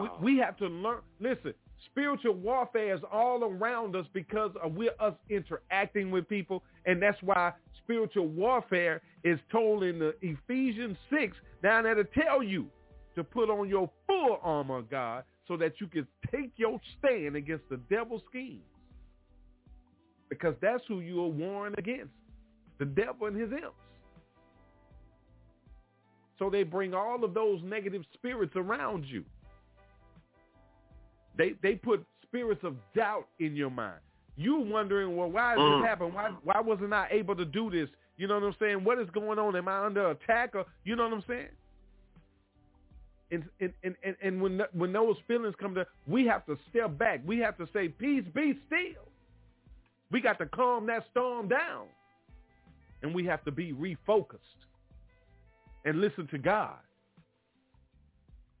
We, we have to learn. Listen, spiritual warfare is all around us because of we're us interacting with people, and that's why spiritual warfare is told in the Ephesians six down there to tell you to put on your full armor God so that you can take your stand against the devil's schemes. Because that's who you are warring against, the devil and his imps. So they bring all of those negative spirits around you. They they put spirits of doubt in your mind. You wondering, well, why did Mm. this happen? Why why wasn't I able to do this? You know what I'm saying? What is going on? Am I under attack? Or you know what I'm saying? And and and, and, and when when those feelings come to, we have to step back. We have to say, "Peace, be still." We got to calm that storm down, and we have to be refocused and listen to God,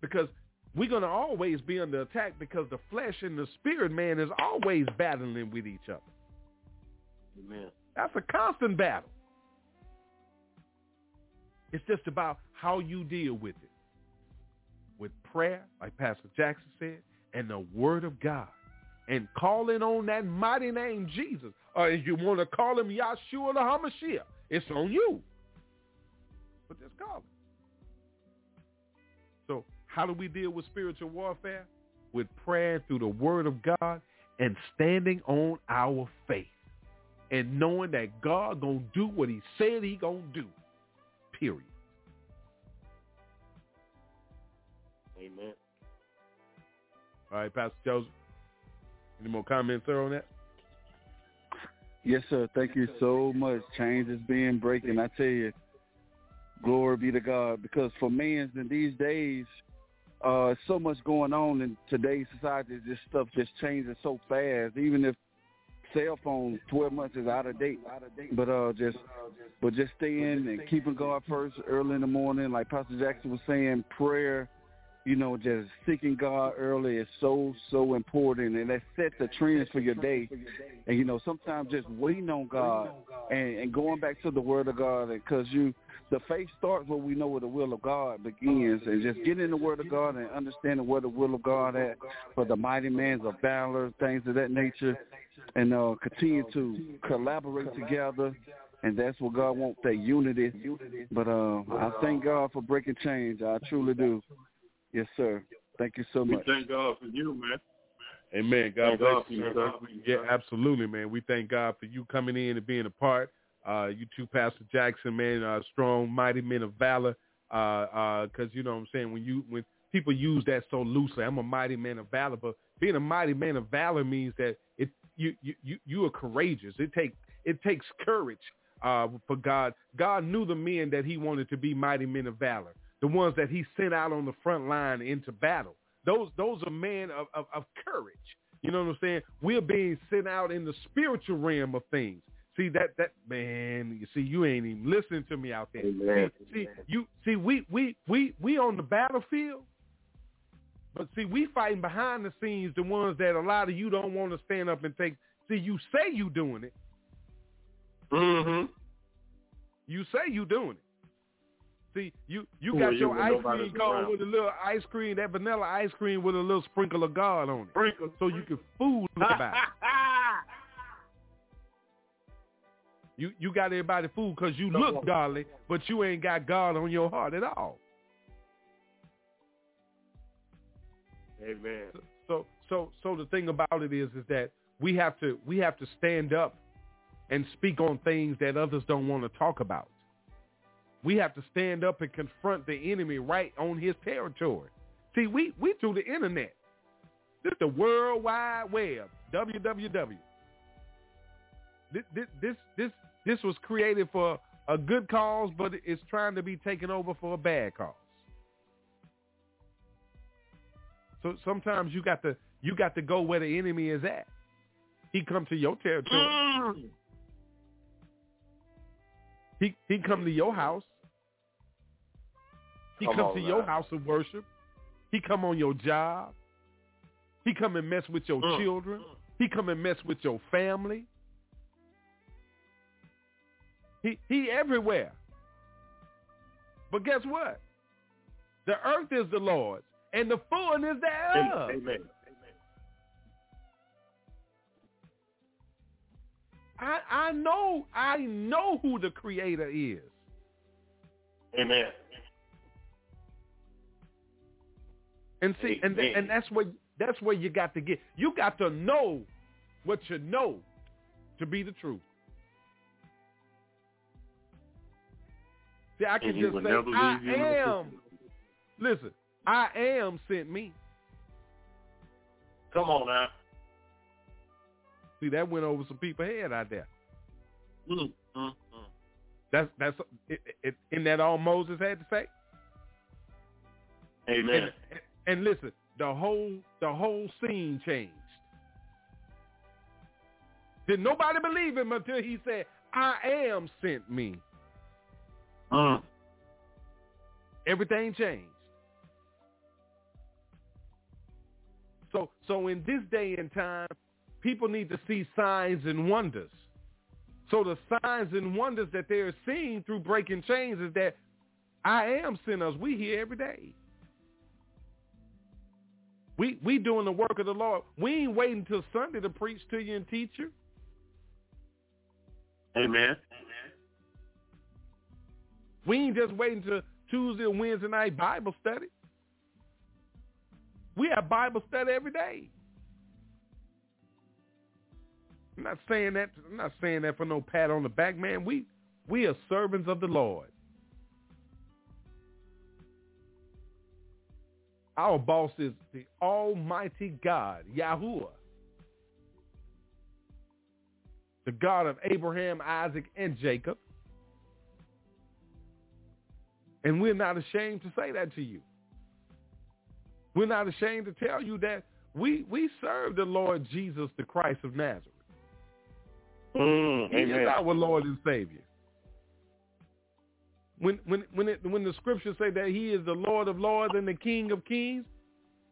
because we're going to always be under attack because the flesh and the spirit man is always battling with each other. Amen. That's a constant battle. It's just about how you deal with it. With prayer, like Pastor Jackson said, and the word of God. And calling on that mighty name Jesus. Or if you want to call him Yahshua the HaMashiach, it's on you. But just call him. So how do we deal with spiritual warfare? With prayer through the word of God and standing on our faith and knowing that God gonna do what he said he gonna do. Period. Amen. All right, Pastor Joseph. Any more comments, sir, on that? Yes, sir. Thank you so much. Change is being breaking. I tell you, glory be to God. Because for men in these days, uh, so much going on in today's society. This stuff just changes so fast. Even if cell phone 12 months is out of date. But uh, just but just staying and keeping God first early in the morning, like Pastor Jackson was saying, prayer. You know, just seeking God early is so so important, and that sets the trends for your day. And you know, sometimes just waiting on God and, and going back to the Word of God, because you the faith starts where we know where the will of God begins, and just getting in the Word of God and understanding where the will of God at for the mighty man's of valor, things of that nature, and uh, continue to collaborate together. And that's what God wants, that unity. But uh, I thank God for breaking change. I truly do. Yes, sir. Thank you so We much. thank God for you, man. Amen. God Thank bless God for you. you, sir. sir. Yeah, absolutely, man. We thank God for you coming in and being a part. Uh, you two, Pastor Jackson, man, uh, strong, mighty men of valor. Because uh, uh you know what I'm saying when you when people use that so loosely, I'm a mighty man of valor, but being a mighty man of valor means that it you you you, are courageous. It takes it takes courage uh, for God. God knew the men that He wanted to be mighty men of valor, the ones that He sent out on the front line into battle. Those those are men of, of, of courage. You know what I'm saying? We're being sent out in the spiritual realm of things. See that that man, you see you ain't even listening to me out there. Amen. See, see you see we we we we on the battlefield. But see, we fighting behind the scenes, the ones that a lot of you don't want to stand up and take. See, you say you doing it. Mm-hmm. You say you doing it. See, you you Who got you your ice cream cone with a little ice cream, that vanilla ice cream with a little sprinkle of God on it. Sprinkle, so you can fool about You you got everybody fooled because you look godly, but you ain't got God on your heart at all. Amen. So so so the thing about it is is that we have to we have to stand up and speak on things that others don't want to talk about. We have to stand up and confront the enemy right on his territory. See, we we through the internet. This is the World Wide Web, www. This this this this, was created for a good cause, but it's trying to be taken over for a bad cause. So sometimes you got to you got to go where the enemy is at. He come to your territory. He he come to your house. He Come to your house of worship. He come on your job. He come and mess with your Mm. children. He come and mess with your family. He he everywhere. But guess what? The earth is the Lord's and the fullness thereof. Amen. Amen. I, I know I know who the creator is. Amen. And see, and Amen. and that's where that's where you got to get. You got to know what you know to be the truth. See, I can just say, I leave you in the am. Listen, I am sent me. Come on now. See, that went over some people's head out there. Mm, mm, mm. That's that's it, it, isn't that all Moses had to say? Amen. And, and listen, the whole the whole scene changed. Did nobody believe him until he said, "I am sent me." Uh. Everything changed. So so in this day and time, people need to see signs and wonders. So the signs and wonders that they're seeing through breaking chains is that I am sinners. We here every day. We we doing the work of the Lord. We ain't waiting till Sunday to preach to you and teach you. Amen. We ain't just waiting to Tuesday or Wednesday night Bible study. We have Bible study every day. I'm not saying that. I'm not saying that for no pat on the back, man. We we are servants of the Lord. Our boss is the Almighty God, Yahuwah, the God of Abraham, Isaac, and Jacob. And we're not ashamed to say that to you. We're not ashamed to tell you that we we serve the Lord Jesus, the Christ of Nazareth. Mm, he amen. is our Lord and Savior. When when when it, when the scriptures say that He is the Lord of Lords and the King of Kings,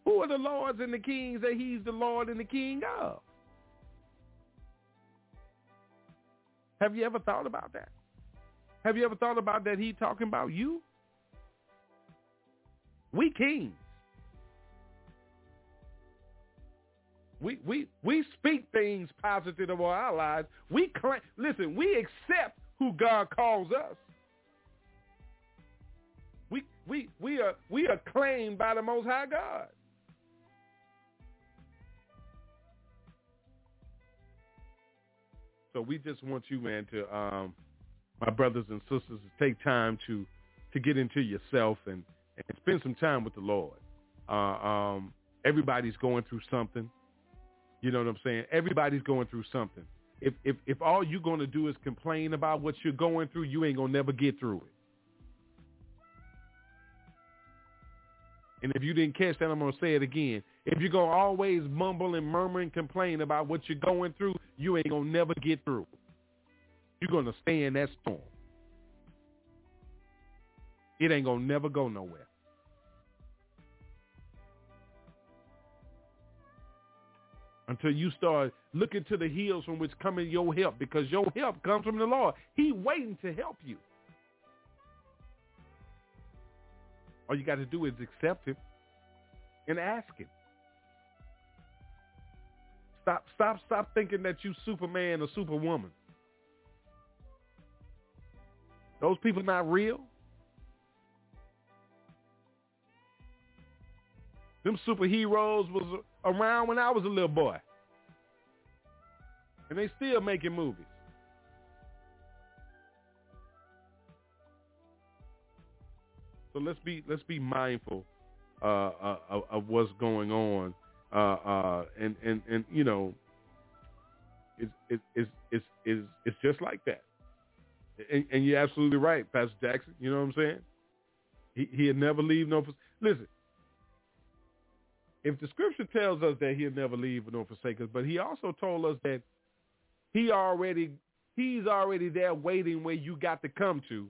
who are the lords and the kings that He's the Lord and the King of? Have you ever thought about that? Have you ever thought about that He talking about you? We kings. We we we speak things positive about our lives. We claim, listen. We accept who God calls us. We we we are we are claimed by the Most High God. So we just want you, man, to um, my brothers and sisters, to take time to to get into yourself and, and spend some time with the Lord. Uh, um, everybody's going through something. You know what I'm saying? Everybody's going through something. If if if all you're gonna do is complain about what you're going through, you ain't gonna never get through it. And if you didn't catch that, I'm gonna say it again. If you're gonna always mumble and murmur and complain about what you're going through, you ain't gonna never get through. You're gonna stay in that storm. It ain't gonna never go nowhere. until you start looking to the hills from which coming your help because your help comes from the Lord. He waiting to help you. All you got to do is accept him and ask him. Stop stop stop thinking that you Superman or Superwoman. Those people not real. Them superheroes was around when I was a little boy. And they still making movies. So let's be let's be mindful uh, uh, of, what's going on, uh, uh, and and and you know, it's it's it's it's it's, it's just like that. And, and, you're absolutely right, Pastor Jackson. You know what I'm saying? He he'll never leave no. Listen, if the scripture tells us that he'll never leave nor forsake us, but he also told us that he already he's already there waiting where you got to come to,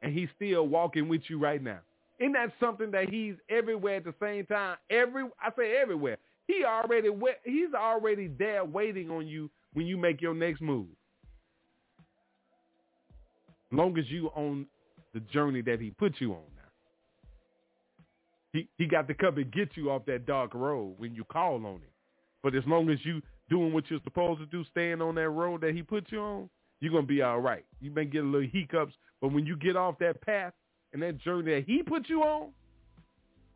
and he's still walking with you right now. Isn't that something that he's everywhere at the same time? Every I say everywhere. He already he's already there waiting on you when you make your next move. Long as you on the journey that he put you on. He he got to come and get you off that dark road when you call on him. But as long as you doing what you're supposed to do, staying on that road that he put you on, you're gonna be all right. You may get a little hiccups, but when you get off that path and that journey that he put you on,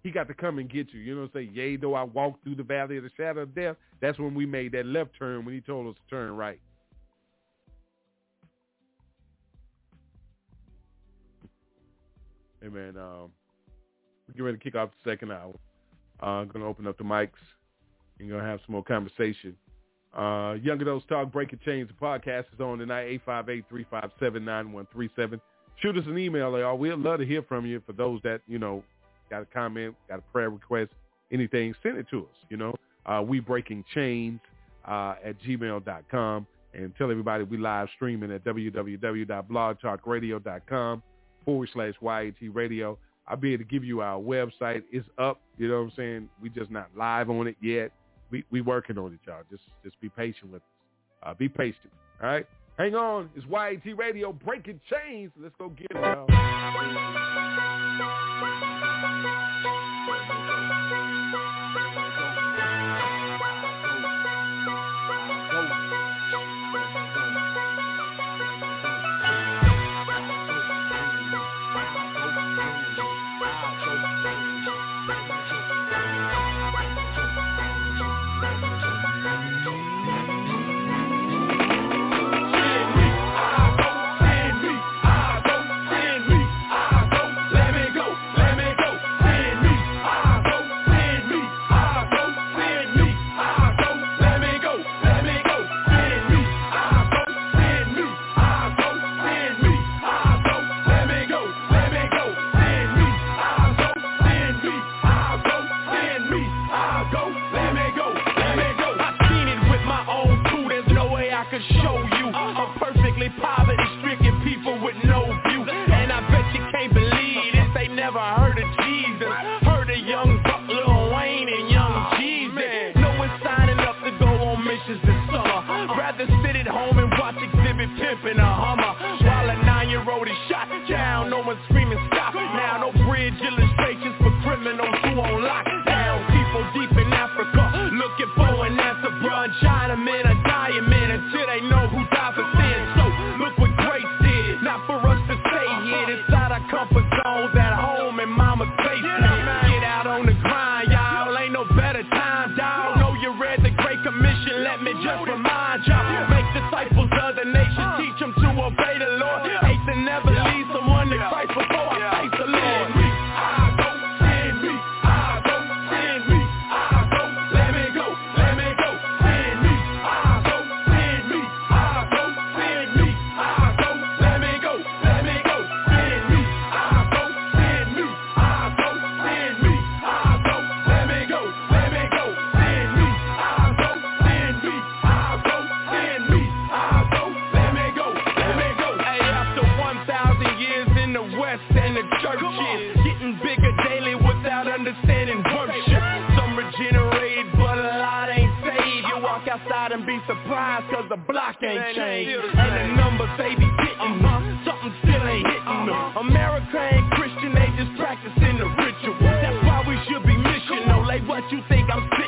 he got to come and get you. You know what I'm saying? Yea, though I walk through the valley of the shadow of death, that's when we made that left turn when he told us to turn right. Hey um, we're getting ready to kick off the second hour. I'm uh, going to open up the mics. Going to have some more conversation. Uh, Young Adults Talk Breaking Chains the podcast is on tonight, 858-357-9137. Shoot us an email, y'all. We'd love to hear from you for those that, you know, got a comment, got a prayer request, anything, send it to us, you know. Uh, we Breaking Chains uh, at gmail.com. And tell everybody we live streaming at www.blogtalkradio.com forward slash YAT radio. I'll be able to give you our website. It's up. You know what I'm saying? We just not live on it yet. We we working on it, y'all. Just just be patient with us. Uh, be patient. All right. Hang on. It's YAT Radio breaking chains. Let's go get it, y'all. Commission says make disciples of all nations.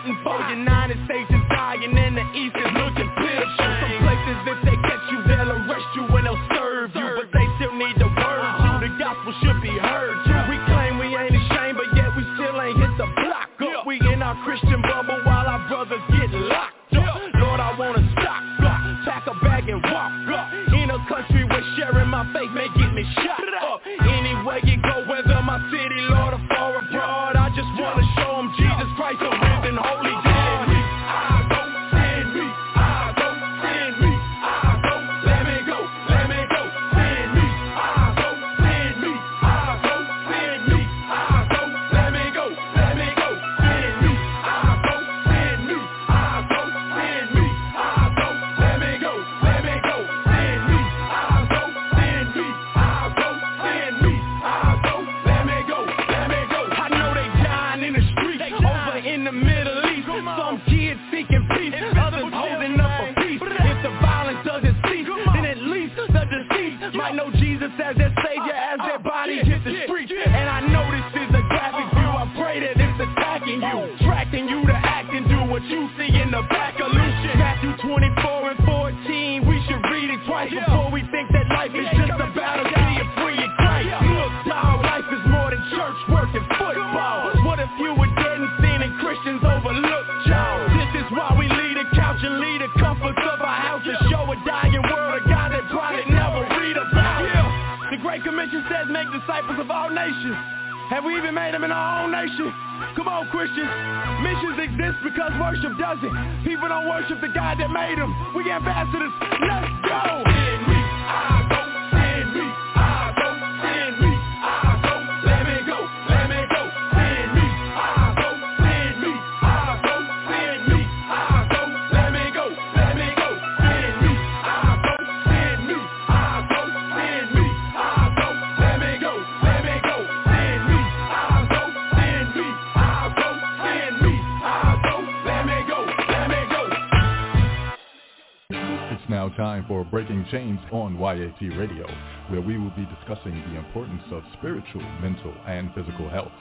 Chains on YAT Radio, where we will be discussing the importance of spiritual, mental, and physical health.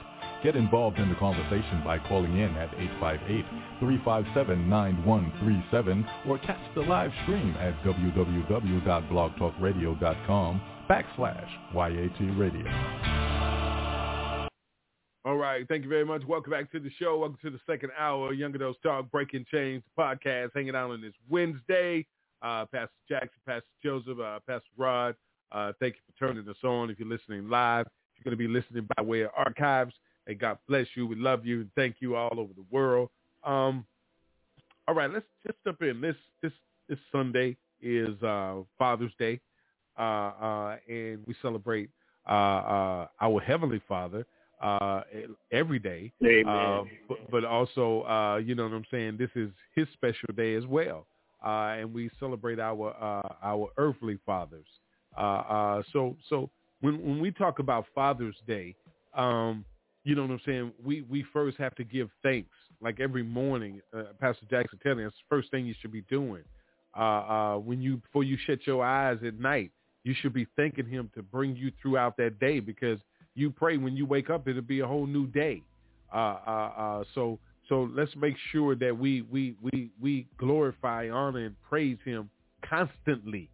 Get involved in the conversation by calling in at 858-357-9137 or catch the live stream at www.blogtalkradio.com backslash YAT Radio. All right. Thank you very much. Welcome back to the show. Welcome to the second hour, Young Adults Talk, Breaking Chains podcast, hanging out on this Wednesday. Uh, Pastor Jackson, Pastor Joseph, uh, Pastor Rod, uh, thank you for turning us on. If you're listening live, if you're going to be listening by way of archives, and God bless you. We love you and thank you all over the world. Um, all right, let's just jump in. This this this Sunday is uh, Father's Day, uh, uh, and we celebrate uh, uh, our Heavenly Father uh, every day. Amen. But, but also, uh, you know what I'm saying. This is His special day as well, uh, and we celebrate our uh, our earthly fathers. Uh, uh, so so when when we talk about Father's Day, um, you know what I'm saying. We we first have to give thanks. Like every morning, uh, Pastor Jackson telling us, first thing you should be doing uh, when you before you shut your eyes at night, you should be thanking Him to bring you throughout that day because you pray when you wake up, it'll be a whole new day. So so let's make sure that we we we we glorify, honor, and praise Him constantly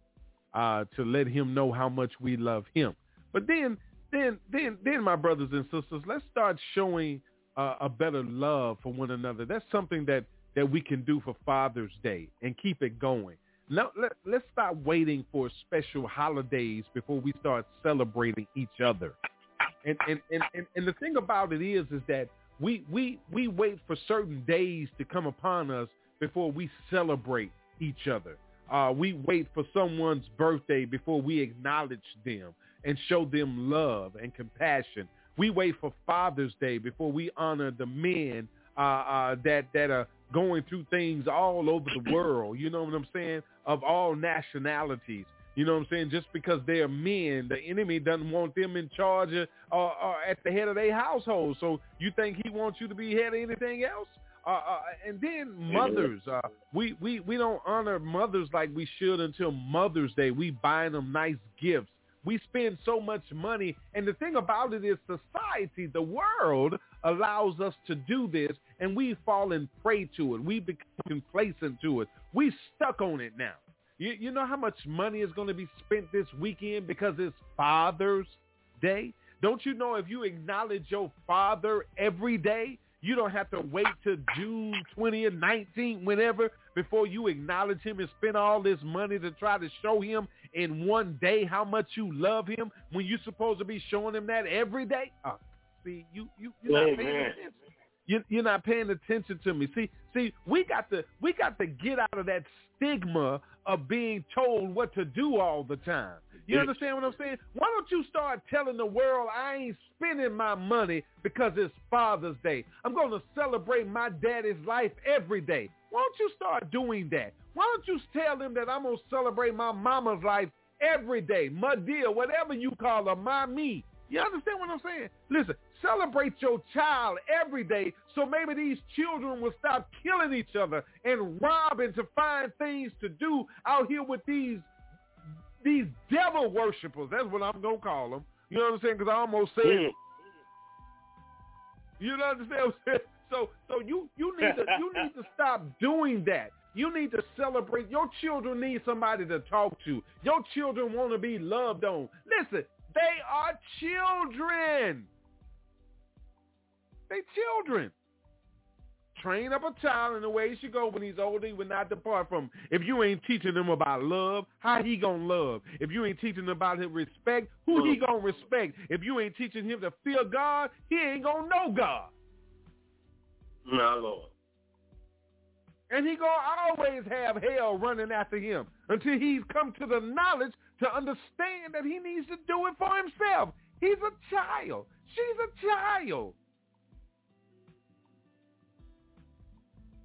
uh, to let Him know how much we love Him. But then then then then my brothers and sisters, let's start showing uh, a better love for one another. That's something that that we can do for Father's Day and keep it going. Now, let, let's stop waiting for special holidays before we start celebrating each other. And and, and, and and the thing about it is is that we we we wait for certain days to come upon us before we celebrate each other. Uh, we wait for someone's birthday before we acknowledge them and show them love and compassion. We wait for Father's Day before we honor the men uh, uh, that that are going through things all over the world. You know what I'm saying? Of all nationalities. You know what I'm saying? Just because they're men, the enemy doesn't want them in charge or, or at the head of their household. So you think he wants you to be head of anything else? Uh, uh, and then mothers, uh, we, we, we don't honor mothers like we should until Mother's Day. We buy them nice gifts. We spend so much money. And the thing about it is society, the world allows us to do this and we fall and prey to it. We become complacent to it. We stuck on it now. You, you know how much money is going to be spent this weekend because it's Father's Day? Don't you know if you acknowledge your father every day, you don't have to wait till June 20th, 19th, whenever, before you acknowledge him and spend all this money to try to show him in one day how much you love him when you're supposed to be showing him that every day? Oh, see, you, you, you're not paying attention. You, you're not paying attention to me. See, see, we got to we got to get out of that stigma of being told what to do all the time. You understand what I'm saying? Why don't you start telling the world I ain't spending my money because it's Father's Day. I'm going to celebrate my daddy's life every day. Why don't you start doing that? Why don't you tell them that I'm going to celebrate my mama's life every day? My dear, whatever you call her, my me. You understand what I'm saying? Listen, celebrate your child every day so maybe these children will stop killing each other and robbing to find things to do out here with these these devil worshippers. That's what I'm going to call them. You know what I'm saying? Because I almost said Mm. You know understand what I'm saying? So so you you need to you need to stop doing that. You need to celebrate. Your children need somebody to talk to. Your children want to be loved on. Listen, they are children. They children. train up a child in the way he should go when he's older, he will not depart from. him. If you ain't teaching him about love, how he gonna love? If you ain't teaching him about his respect, who he gonna respect? If you ain't teaching him to fear God, he ain't gonna know God. My Lord. And he gonna always have hell running after him until he's come to the knowledge to understand that he needs to do it for himself. He's a child. She's a child.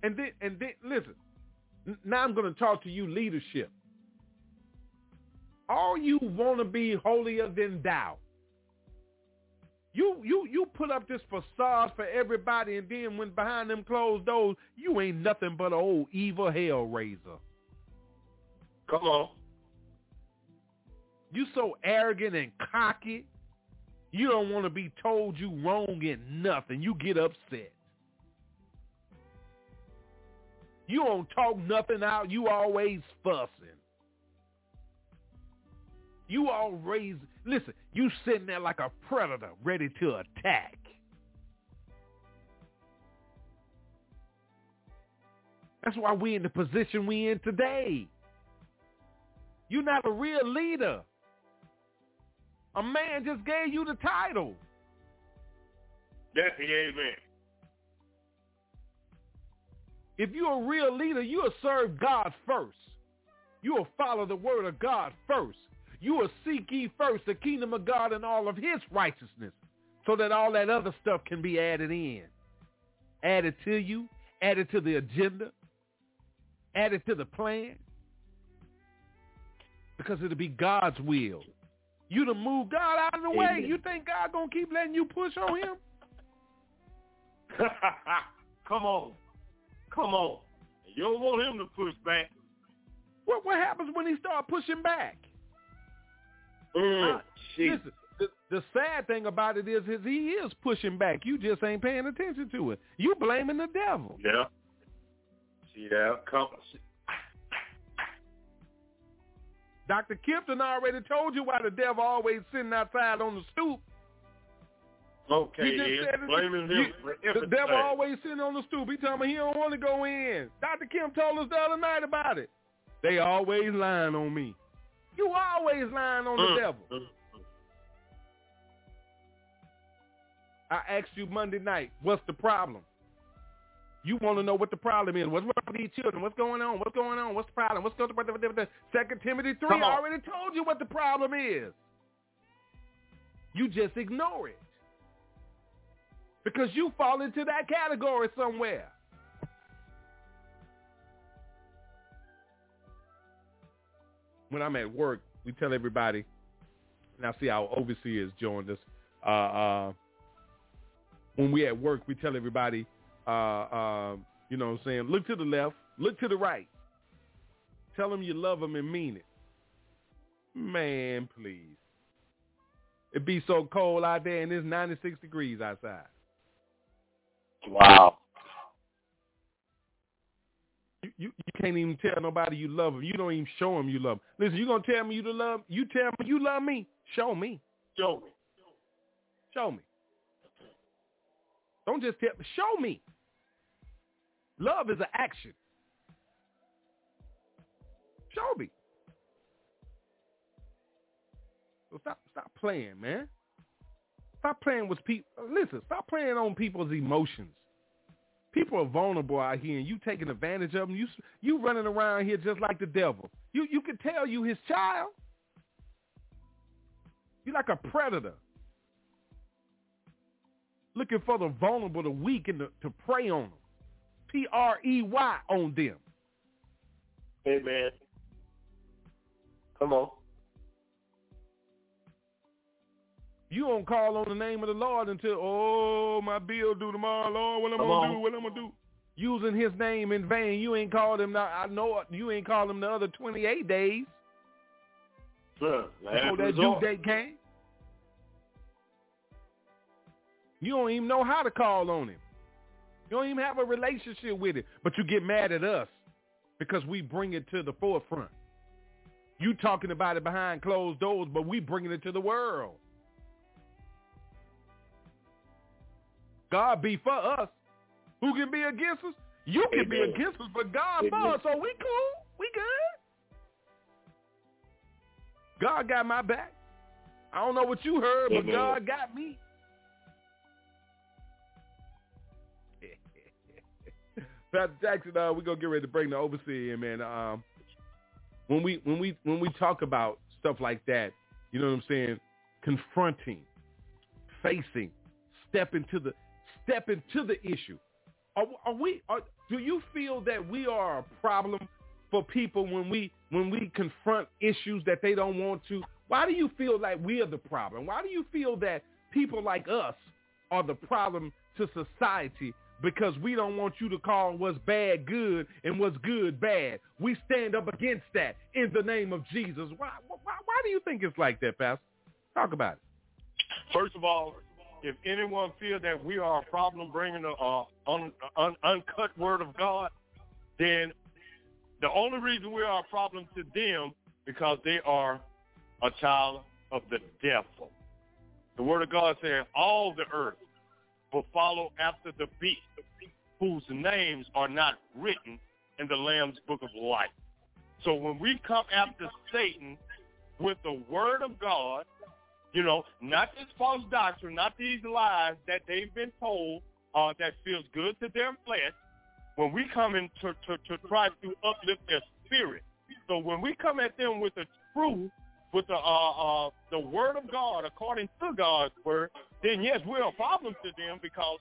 And then, and then, listen. Now I'm going to talk to you leadership. All you want to be holier than thou. You you you put up this facade for everybody, and then when behind them closed doors, you ain't nothing but an old evil hell raiser. Come on. You so arrogant and cocky. You don't want to be told you wrong in nothing. You get upset. You don't talk nothing out. You always fussing. You always listen. You sitting there like a predator, ready to attack. That's why we in the position we in today. You're not a real leader. A man just gave you the title. Definitely, amen. If you're a real leader, you'll serve God first. You'll follow the word of God first. You will seek ye first the kingdom of God and all of his righteousness so that all that other stuff can be added in. Added to you, added to the agenda, added to the plan. Because it'll be God's will. You to move God out of the way. Amen. You think God gonna keep letting you push on him? Come on. Come on. You don't want him to push back. What what happens when he start pushing back? Mm, Uh. Listen, the, the sad thing about it is, is he is pushing back. You just ain't paying attention to it. You blaming the devil. Yeah. See that? Come. Dr. Kipton already told you why the devil always sitting outside on the stoop. Okay, He just Ed. said. Blaming him You- The devil always sitting on the stoop. He telling me he don't want to go in. Dr. Kemp told us the other night about it. They always lying on me. You always lying on the Mm, devil. mm, mm. I asked you Monday night, what's the problem? You want to know what the problem is. What's wrong with these children? What's going on? What's going on? What's the problem? What's going on? Second Timothy 3 Come on. already told you what the problem is. You just ignore it. Because you fall into that category somewhere. When I'm at work, we tell everybody, now see our overseers joined us. Uh, uh, when we at work, we tell everybody, uh, uh, you know what I'm saying, look to the left, look to the right. Tell them you love them and mean it. Man, please. It be so cold out there and it's 96 degrees outside. Wow. You, you, you can't even tell nobody you love them. You don't even show them you love them. Listen, you going to tell me you to love, you tell me you love me, show me. Show me. Show me. Don't just tell me. Show me. Love is an action. Show me. Stop stop playing, man. Stop playing with people. Listen, stop playing on people's emotions. People are vulnerable out here, and you taking advantage of them. You you running around here just like the devil. You you can tell you his child. You like a predator looking for the vulnerable, the weak, and the, to prey on them. P-R-E-Y on them. Amen. Come on. You don't call on the name of the Lord until, oh, my bill due tomorrow, Lord, what I'm Come going to do, what am I'm going to do. Using his name in vain. You ain't called him, now, I know you ain't called him the other 28 days Sir, before that due date came. You don't even know how to call on him. You don't even have a relationship with it. But you get mad at us because we bring it to the forefront. You talking about it behind closed doors, but we bringing it to the world. God be for us. Who can be against us? You can Amen. be against us, but God for Amen. us. So we cool. We good. God got my back. I don't know what you heard, but Amen. God got me. Pastor Jackson, uh, we're gonna get ready to bring the overseer in, man. Um, when we when we when we talk about stuff like that, you know what I'm saying? Confronting, facing, step into the step into the issue. Are, are we? Are, do you feel that we are a problem for people when we when we confront issues that they don't want to? Why do you feel like we are the problem? Why do you feel that people like us are the problem to society? Because we don't want you to call what's bad good and what's good bad. We stand up against that in the name of Jesus. Why? Why, why do you think it's like that, Pastor? Talk about it. First of all, if anyone feels that we are a problem bringing the uh, un, un, uncut word of God, then the only reason we are a problem to them because they are a child of the devil. The word of God says all the earth will follow after the beast whose names are not written in the Lamb's book of life. So when we come after Satan with the word of God, you know, not this false doctrine, not these lies that they've been told uh, that feels good to their flesh, when we come in to, to, to try to uplift their spirit. So when we come at them with the truth, with the uh, uh, the word of God according to God's word, then yes, we're a problem to them because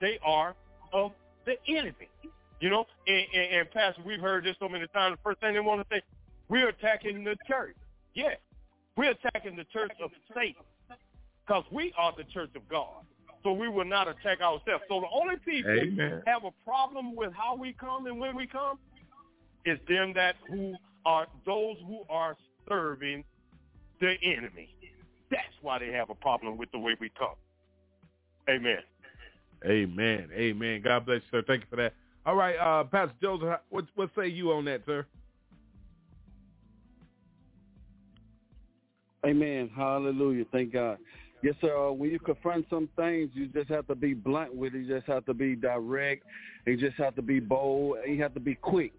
they are of the enemy. You know, and, and, and Pastor, we've heard this so many times. The first thing they want to say, we're attacking the church. Yes, we're attacking the church of Satan because we are the church of God. So we will not attack ourselves. So the only people Amen. have a problem with how we come and when we come is them that who are those who are serving the enemy. That's why they have a problem with the way we talk. Amen. Amen. Amen. God bless you, sir. Thank you for that. All right, uh, Pastor Joseph, what what say you on that, sir? Amen. Hallelujah. Thank God. Yes, sir. Uh, when you confront some things, you just have to be blunt with it. You just have to be direct. You just have to be bold. You have to be quick.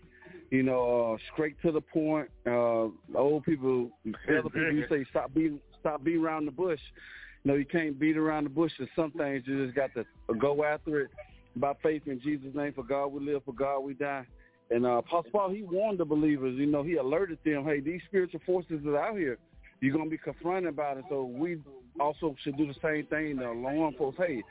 You know, uh, straight to the point. Uh, old people, other people, you say stop beating, stop beating around the bush. No, you can't beat around the bush. There's some things you just got to go after it by faith in Jesus' name. For God we live, for God we die. And uh, Apostle Paul, he warned the believers. You know, he alerted them, hey, these spiritual forces are out here. You're gonna be confronted about it. So we also should do the same thing to alarm folks. Hey,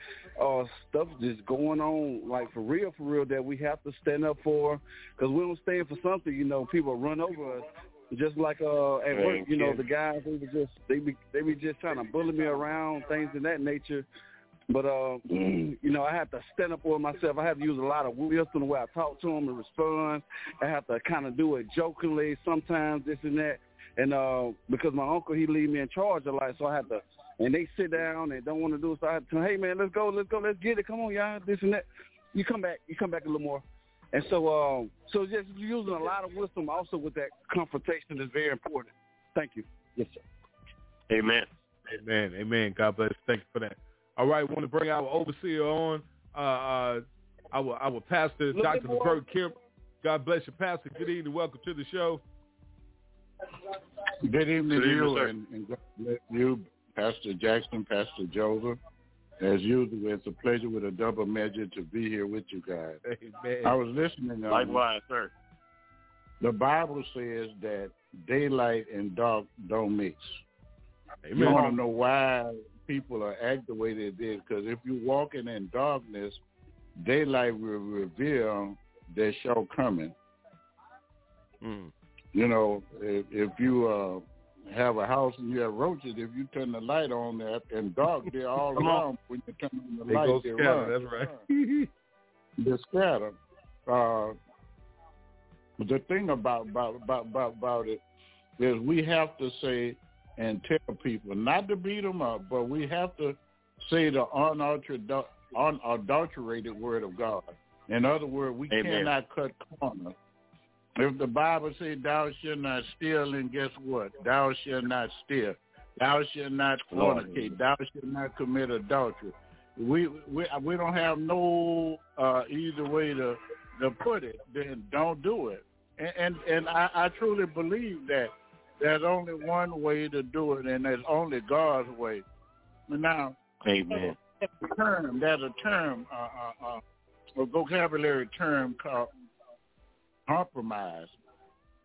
uh, stuff just going on like for real, for real that we have to stand up for. Because we don't stand for something, you know, people run over us. Just like uh, at work, you know, you. the guys they were just they be they be just trying to bully me around, things of that nature. But uh, you know, I have to stand up for myself. I have to use a lot of wisdom the way I talk to them and respond. I have to kind of do it jokingly sometimes, this and that. And uh, because my uncle he leave me in charge a lot, so I have to. And they sit down and don't want to do it, so I have to. Hey man, let's go, let's go, let's get it. Come on, y'all, this and that. You come back, you come back a little more. And so, um, so just using a lot of wisdom also with that confrontation is very important. Thank you. Yes, sir. Amen. Amen. Amen. God bless. Thank you for that. All right, want to bring our overseer on, uh, uh, our our pastor, Dr. bit more. Levert Kemp. God bless you, Pastor. Good evening. Welcome to the show. Good evening Good to evening, you, sir. and, and God bless you, Pastor Jackson, Pastor Joseph. As usual, it's a pleasure with a double measure to be here with you guys. Amen. I was listening. Um, Likewise, sir. the Bible says that daylight and dark don't mix. You want to know why people are act the way they did? Because if you're walking in darkness, daylight will reveal their shortcoming. Mm. You know, if, if you uh, have a house and you have roaches, if you turn the light on there and dark, they're all around. When you turn on the They light, they scatter. run. That's right. They're scattered. Uh, the thing about about, about about about it is we have to say and tell people not to beat them up, but we have to say the unadulterated, unadulterated word of God. In other words, we Amen. cannot cut corners. If the Bible says thou shalt not steal, and guess what? Thou shalt not steal. Thou shalt not fornicate. Thou shalt not commit adultery. we we we don't have no uh, easy way to to put it. Then don't do it. And and, and I, I truly believe that there's only one way to do it, and there's only God's way. Now, Amen. a term. There's a term, uh, uh, uh, a vocabulary term called compromise.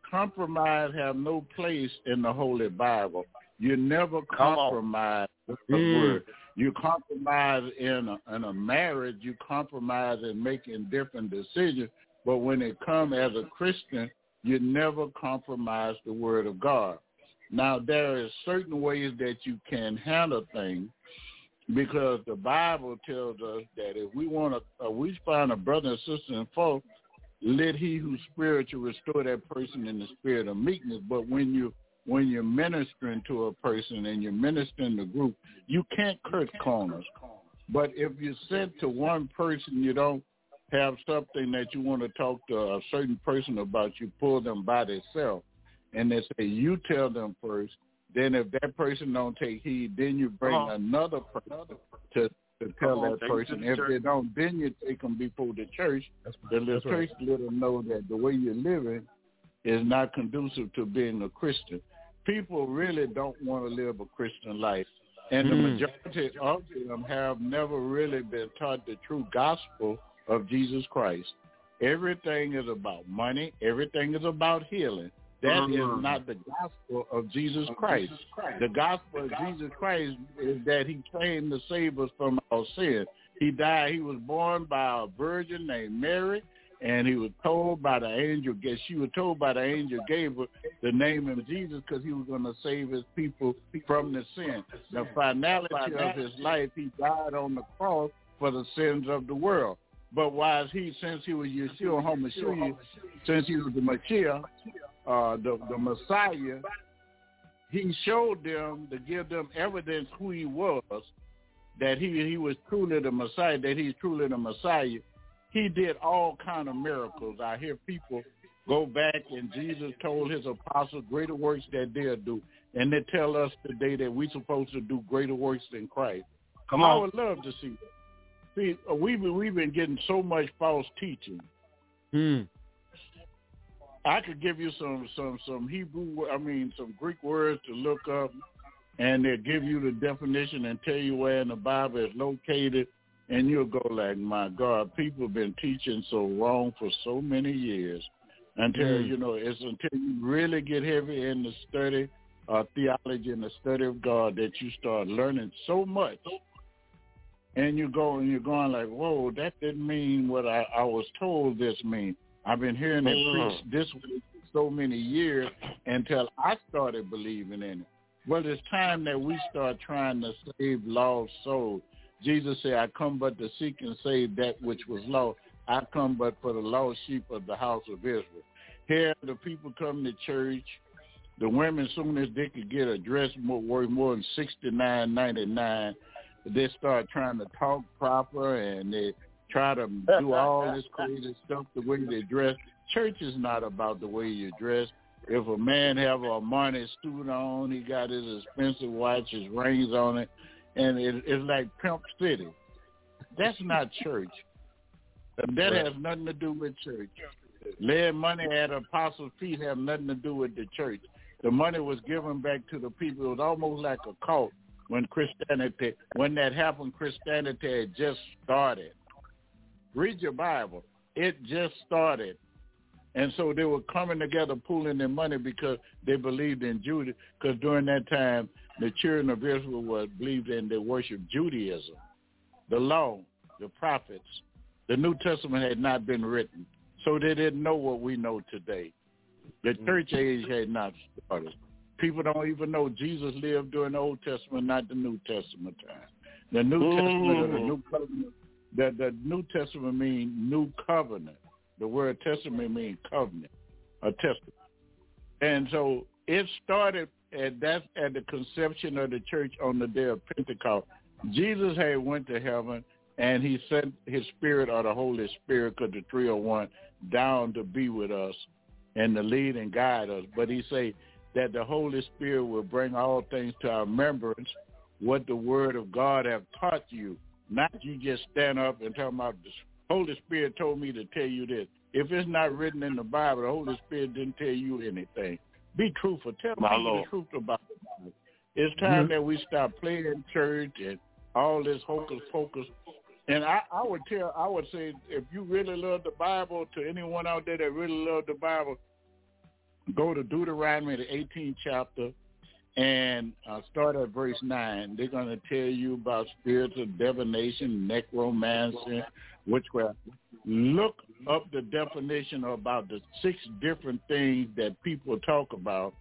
Compromise have no place in the Holy Bible. You never compromise with the Mm. word. You compromise in a, in a marriage. You compromise in making different decisions. But when it comes as a Christian, you never compromise the word of God. Now there is certain ways that you can handle things because the Bible tells us that if we want to, uh, we find a brother and sister in fault, let he who's spiritual restore that person in the spirit of meekness. But when you when you're ministering to a person and you're ministering to group, you can't cut corners. But if you said to one person you don't have something that you want to talk to a certain person about, you pull them by themselves, and they say you tell them first. Then if that person don't take heed, then you bring on. another person to to tell that take 'em to person. the If church. they don't, then you take them before the church. The that's right. church let them know that the way you're living is not conducive to being a Christian. People really don't want to live a Christian life. And the Mm. majority of them have never really been taught the true gospel of Jesus Christ. Everything is about money. Everything is about healing. That is Mhm. not the gospel of Jesus Christ. The gospel of Jesus Christ is that he came to save us from our sin. He died. He was born by a virgin named Mary, and he was told by the angel. She was told by the angel Gabriel the name of Jesus because he was going to save his people from the sin. The finality of his life, he died on the cross for the sins of the world. But while he, since he was Yeshua HaMashiach, since he was the Mashiach, uh, the the Messiah, he showed them to give them evidence who he was, that he he was truly the Messiah, that he's truly the Messiah. He did all kind of miracles. I hear people go back and Jesus told his apostles greater works that they'll do, and they tell us today that we're supposed to do greater works than Christ. Come on. I would love to see that. See, uh, we've been, we've been getting so much false teaching. Mm. I could give you some some some Hebrew, I mean some Greek words to look up, and they'll give you the definition and tell you where in the Bible it's located, and you'll go like, my God, people have been teaching so wrong for so many years. Until Mm. you know, it's until you really get heavy in the study of theology and the study of God that you start learning so much. And you go and you're going like, whoa, that didn't mean what I, I was told this mean. I've been hearing it Mhm. preached this way for so many years until I started believing in it. Well, it's time that we start trying to save lost souls. Jesus said, I come but to seek and save that which was lost. I come but for the lost sheep of the house of Israel. Here, the people come to church. The women, soon as they could get a dress more, worth more than sixty nine ninety nine, they start trying to talk proper and they try to do all this crazy stuff the way they dress. Church is not about the way you dress. If a man have a Armani suit on, he got his expensive watch, his rings on it, and it, it's like Pimp City. That's not church. That has nothing to do with church. Laying money at apostles' feet have nothing to do with the church. The money was given back to the people. It was almost like a cult when Christianity, when that happened, Christianity had just started. Read your Bible. It just started. And so they were coming together, pooling their money because they believed in Judah. Because during that time, the children of Israel were believed in, they worshiped Judaism, the law, the prophets. The New Testament had not been written, so they didn't know what we know today. The mm. church age had not started. People don't even know Jesus lived during the Old Testament, not the New Testament time. The New Testament or the mm. New Covenant. The, the New Testament means new covenant. The word testament means covenant, a testament. And so it started at that's at the conception of the church on the day of Pentecost. Jesus had went to heaven and he sent his spirit or the Holy Spirit, because the three are one, down to be with us and to lead and guide us. But he say that the Holy Spirit will bring all things to our remembrance, what the word of God have taught you. Not you just stand up and talk about the Holy Spirit told me to tell you this. If it's not written in the Bible, the Holy Spirit didn't tell you anything. Be truthful. Tell My people Lord. the truth about the Bible. It's time Mhm. that we stop playing church and all this hocus pocus. And I, I would tell, I would say, if you really love the Bible, to anyone out there that really love the Bible, go to Deuteronomy, the 18th chapter, and uh, start at verse 9. They're going to tell you about spiritual divination, necromancy, witchcraft. Look up the definition about the six different things that people talk about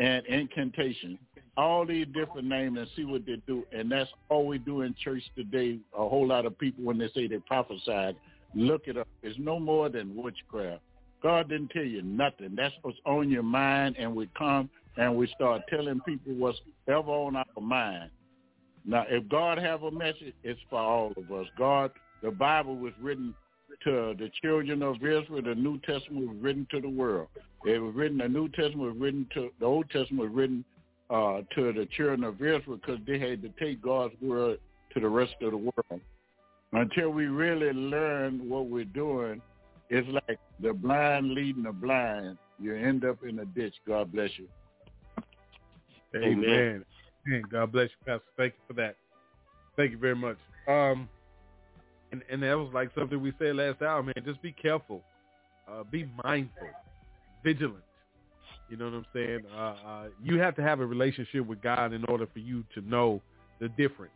and incantation. All these different names and see what they do. And that's all we do in church today. A whole lot of people, when they say they prophesied, look it up. It's no more than witchcraft. God didn't tell you nothing. That's what's on your mind, and we come and we start telling people what's ever on our mind. Now, if God have a message, it's for all of us. God, the Bible was written to the children of Israel. The New Testament was written to the world. It was written. The New Testament was written to the Old Testament was written uh, to the children of Israel because they had to take God's word to the rest of the world. Until we really learn what we're doing, it's like the blind leading the blind. You end up in a ditch. God bless you. Amen. Amen. God bless you, Pastor. Thank you for that. Thank you very much. Um, and and that was like something we said last hour, man. Just be careful, uh, be mindful, vigilant. You know what I'm saying? Uh, uh, you have to have a relationship with God in order for you to know the difference.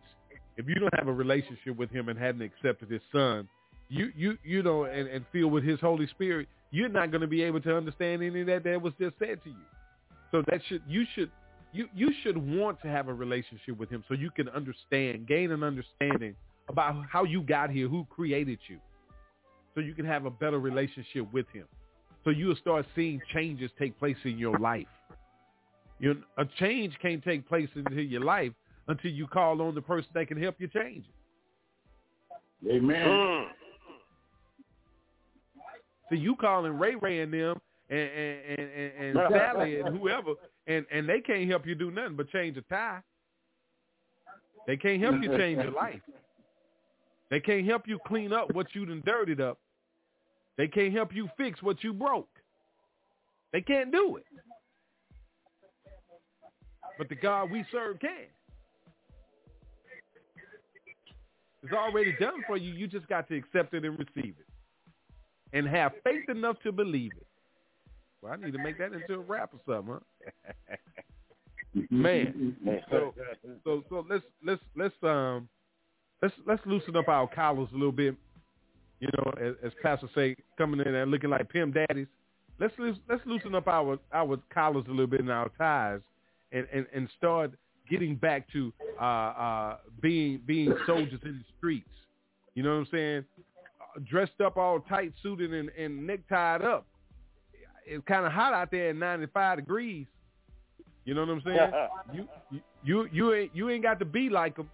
If you don't have a relationship with Him and hadn't accepted His Son, you you you know, and, and filled with His Holy Spirit, you're not going to be able to understand any of that that was just said to you. So that should you should you you should want to have a relationship with him so you can understand, gain an understanding about how you got here, who created you. So you can have a better relationship with him. So you'll start seeing changes take place in your life. You a change can't take place into your life until you call on the person that can help you change it. Amen. Mm. So you calling Ray Ray and them and and, and, and, Sally and whoever, and and they can't help you do nothing but change a tie. They can't help you change your life. They can't help you clean up what you done dirtied up. They can't help you fix what you broke. They can't do it. But the God we serve can. It's already done for you. You just got to accept it and receive it. And have faith enough to believe it. Well, I need to make that into a rap or something, huh? Man. So so so let's let's let's um let's let's loosen up our collars a little bit. You know, as, as Pastor say, coming in and looking like pimp daddies. Let's let's loosen up our our collars a little bit and our ties, and and, and start getting back to uh, uh, being being soldiers in the streets. You know what I'm saying? Uh, dressed up all tight suited and, and necktied up. It's kind of hot out there at 95 degrees. You know what I'm saying? you, you you you ain't you ain't got to be like them,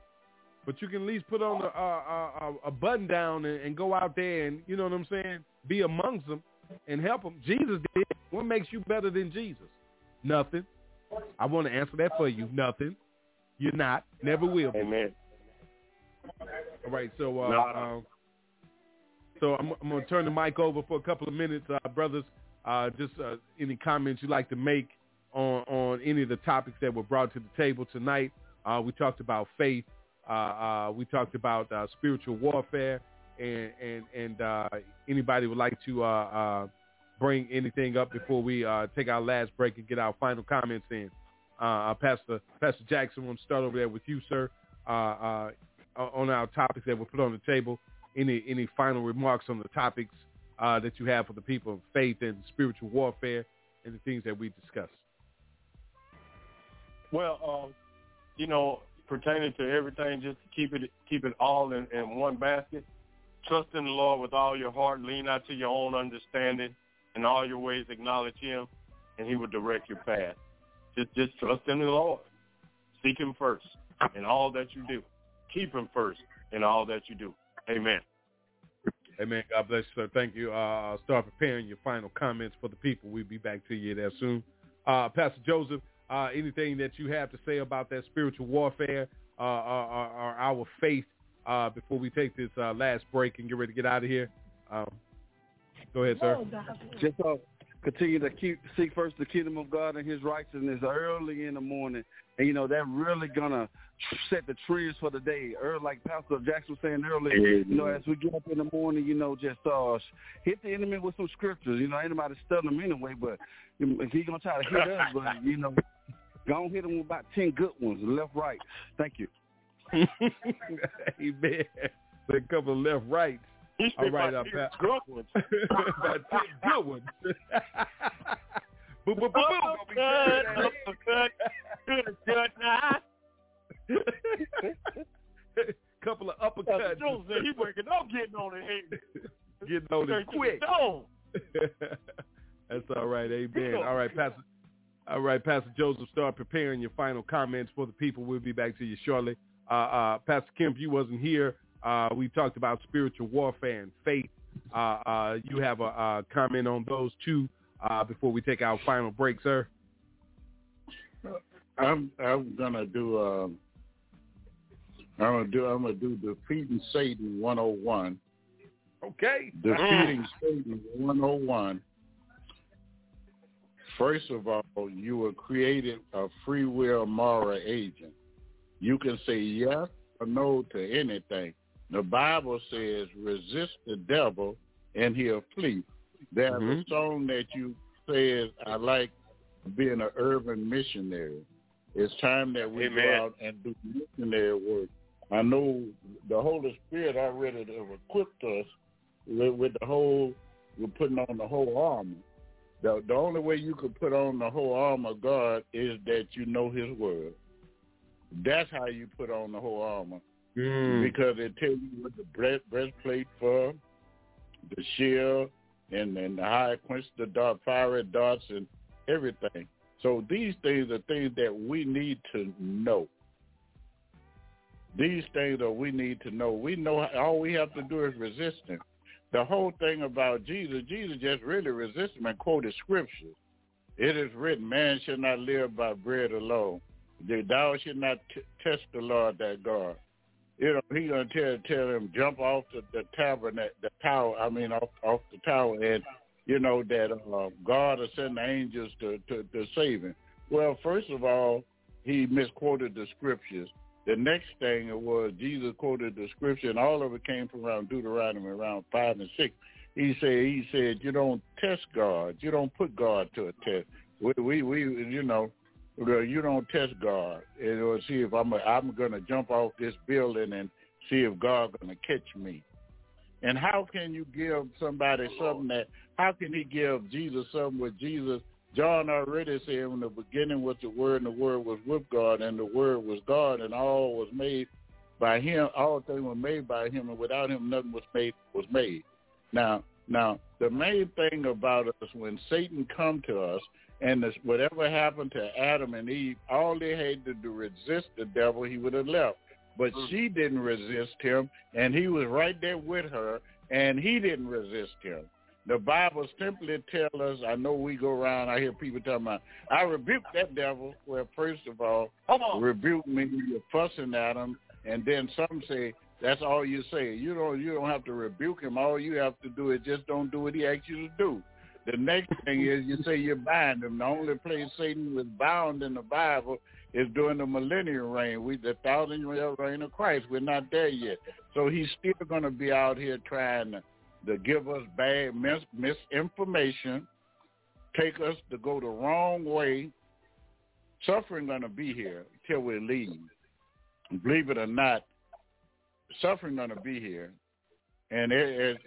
but you can at least put on a a, a, a button down and, and go out there and you know what I'm saying? Be amongst them and help them. Jesus did. What makes you better than Jesus? Nothing. I want to answer that for you. Nothing. You're not. Never will. Be. Amen. All right. So uh, No. um, so I'm, I'm going to turn the mic over for a couple of minutes, uh, brothers. Uh, just uh, any comments you'd like to make on on any of the topics that were brought to the table tonight. Uh, we talked about faith. Uh, uh, we talked about uh, spiritual warfare, and and and anybody would like to bring anything up before we take our last break and get our final comments in. Pastor Pastor Jackson, to start over there with you, sir, on our topics that were put on the table. Any any final remarks on the topics uh, that you have for the people of faith and spiritual warfare and the things that we discussed? Well, um, you know, pertaining to everything, just to keep it keep it all in, in one basket. Trust in the Lord with all your heart. Lean not to your own understanding. In all your ways, acknowledge Him, and He will direct your path. Just just trust in the Lord. Seek Him first in all that you do. Keep Him first in all that you do. Amen. Amen. God bless you, sir. Thank you. Uh, start preparing your final comments for the people. We'll be back to you there soon. Uh, Pastor Joseph, uh, anything that you have to say about that spiritual warfare uh, or, or, or our faith uh, before we take this uh, last break and get ready to get out of here? Um, go ahead, sir. Just uh, continue to keep seek first the kingdom of God and His righteousness early in the morning, and you know that really gonna set the trends for the day. Early, like Pastor Jackson was saying earlier, you know, as we get up in the morning, you know, just uh, hit the enemy with some scriptures. You know, anybody studying them anyway, but if he gonna try to hit us, but you know, go on hit him with about ten good ones, left, right. Thank you. Amen. So a couple of left rights. All right, uh, Pat. good ones. about ten good ones. boom, boom, boom, boom. Uppercut, uppercut, good, good now. couple of uppercuts. Jones said he working on getting on the head. Getting on it Straight to the quick. That's all right. Amen. All right, Pastor. All right, Pastor Joseph, start preparing your final comments for the people. We'll be back to you shortly. Uh, uh, Pastor Kemp, you wasn't here. Uh, we talked about spiritual warfare and faith. Uh, uh, you have a, uh comment on those two uh, before we take our final break, sir? I'm I'm gonna do um I'm gonna do I'm gonna do defeating Satan 101. Okay. Defeating Satan 101. First of all, you were created a free will moral agent. You can say yes or no to anything. The Bible says resist the devil and he'll flee. There's a mm-hmm. song that you said I like being an urban missionary. It's time that we Amen. go out and do missionary work. I know the Holy Spirit already equipped us with, with the whole, we're putting on the whole armor. The, the only way you can put on the whole armor of God is that you know his word. That's how you put on the whole armor. Mm. Because it tells you what the breast, breastplate for, the shield, and, and the high quench the dart, fiery darts, and everything. So these things are things that we need to know. These things are we need to know. We know all we have to do is resist them. The whole thing about Jesus, Jesus just really resisted and quoted scriptures. It is written, man shall not live by bread alone. Thou shalt not t- test the Lord thy God. You know, he gonna tell tell him jump off the, the tabernacle, the tower. I mean, off off the tower, and you know that uh, God will send the angels to, to to save him. Well, first of all, he misquoted the scriptures. The next thing was Jesus quoted the scripture, and all of it came from around Deuteronomy, around five and six. He said, he said, you don't test God, you don't put God to a test. We, we, we you know, well, you don't test God. And or see if I'm, a, I'm going to jump off this building and see if God going to catch me. And how can you give somebody something that? How can he give Jesus something with Jesus? John already said in the beginning was the Word, and the Word was with God, and the Word was God, and all was made by Him. All things were made by Him, and without Him, nothing was made. Was made. Now, now the main thing about us when Satan come to us, and this, whatever happened to Adam and Eve, all they had to do resist the devil, he would have left. But mm. she didn't resist him, and he was right there with her, and he didn't resist him. The Bible simply tells us, I know we go around, I hear people talking about, I rebuke that devil. Well, first of all, rebuke me, you're fussing at him, and then some say, that's all you say. You don't you don't have to rebuke him. All you have to do is just don't do what he asks you to do. The next thing is you say you bind him. The only place Satan was bound in the Bible is during the millennial reign. We the thousand year reign of Christ. We're not there yet. So he's still going to be out here trying to, to give us bad mis- misinformation, take us to go the wrong way. Suffering going to be here till we leave. Believe it or not, suffering going to be here. And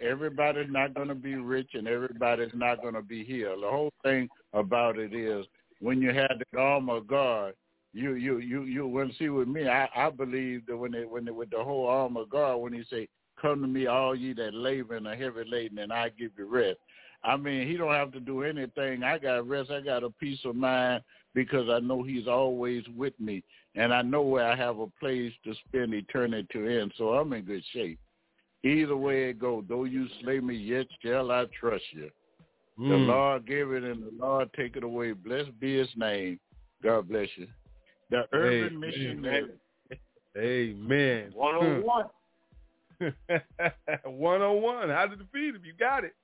everybody's not going to be rich and everybody's not going to be healed. The whole thing about it is when you had the arm of God, you you you you will see with me. I I believe that when they when they, with the whole arm of God, when He say, "Come to me, all ye that labor and are heavy laden, and I give you rest." I mean, He don't have to do anything. I got rest. I got a peace of mind because I know He's always with me, and I know where I have a place to spend eternity in. So I'm in good shape. Either way it go, though you slay me, yet shall I trust you. The Mm. Lord give it and the Lord take it away. Blessed be his name. God bless you. The urban Amen. missionary. Amen. Hmm. 101. one on one. How to defeat him? You got it.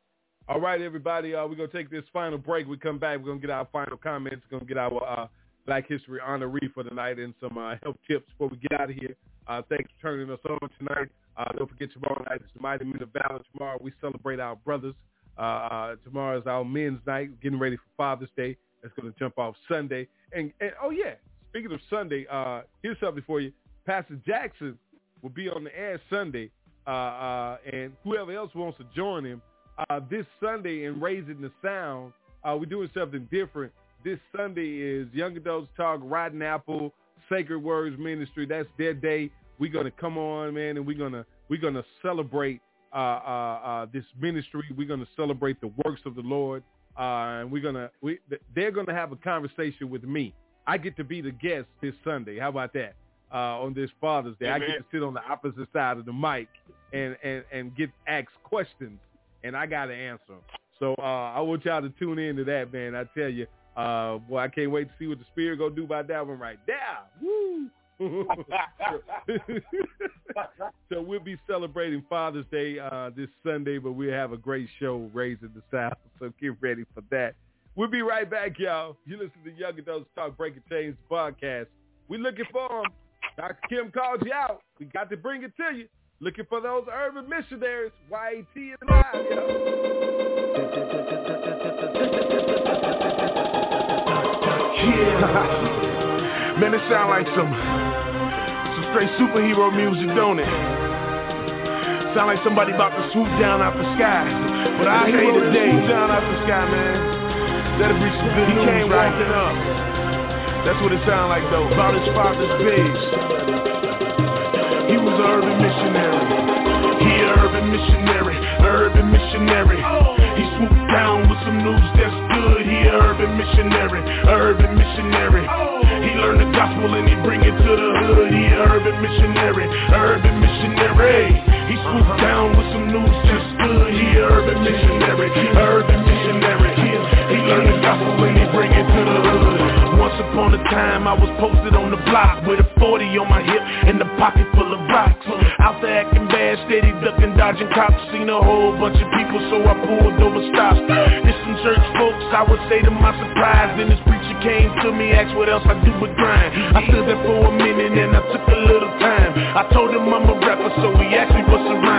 All right, everybody. Uh, we're gonna take this final break. We come back. We're gonna get our final comments. We're gonna get our uh, Black History honoree for tonight and some uh, health tips before we get out of here. Uh, thanks for turning us on tonight. Uh, don't forget tomorrow night is the Mighty Men of Valor. Tomorrow we celebrate our brothers. Uh, uh, tomorrow is our men's night, getting ready for Father's Day. That's going to jump off Sunday. And, and oh yeah, speaking of Sunday, uh, here's something for you. Pastor Jackson will be on the air Sunday, uh, uh, and whoever else wants to join him uh, this Sunday in Raising the Sound, we're doing something different. This Sunday is Young Adults Talk, Rotten Apple, Sacred Words Ministry. That's their day. We're gonna come on, man, and we're gonna we're gonna celebrate uh, uh, uh, this ministry. We're gonna celebrate the works of the Lord, uh, and we're gonna we, they're gonna have a conversation with me. I get to be the guest this Sunday. How about that? Uh, on this Father's Day, Amen. I get to sit on the opposite side of the mic and and and get asked questions, and I got to answer them. So uh, I want y'all to tune in to that, man. I tell you, uh, boy, I can't wait to see what the Spirit gonna do by that one right there. Woo! So we'll be celebrating Father's Day uh, this Sunday, but we'll have a great show raising the South. So get ready for that. We'll be right back, y'all. You listen to Young Adults Talk Breaking Chains podcast. We're looking for them. Dr. Kim called you out. We got to bring it to you. Looking for those urban missionaries. YAT is live, Yeah. Man, it sound like some straight superhero music, don't it? Sound like somebody about to swoop down out the sky. But I hate today. Swoop down out the sky, man. That'll be some good he news, came right? walking up. That's what it sound like, though. About his father's pigs. He was an urban missionary. He an urban missionary, urban missionary. He swooped down with some news that's good. He an urban missionary, urban missionary. He learned the gospel and he bring it to the hood. He an urban missionary, urban missionary. He swooped down with some news that's good. He an urban missionary, urban missionary. He learned the gospel and he bring it to the hood. Once upon a time I was posted on the block with a 40 on my hip and a pocket full of rocks. Out there acting bad, steady ducking, dodging cops. Seen a whole bunch of people, so I pulled over stops. It's some church folks, I would say to my surprise. Then this preacher came to me, asked what else I do but grind. I stood there for a minute and I took a little time. I told him I'm a rapper, so he asked me what's a rhyme.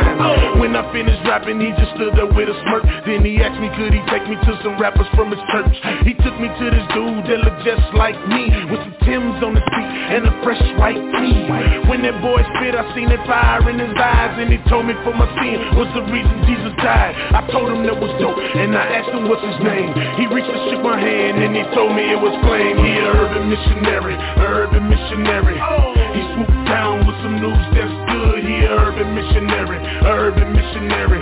When I finished rapping, he just stood there with a smirk. Then he asked me, could he take me to some rappers from his church? He took me to this dude that looked just like me, with some Timbs on his feet and a fresh white tee. When that boy spit, I seen that fire in his eyes And he told me for my sin was the reason Jesus died I told him that was dope and I asked him what's his name He reached and shook my hand and he told me it was flame He an urban missionary, urban missionary He swooped down with some news that's An urban missionary, urban missionary.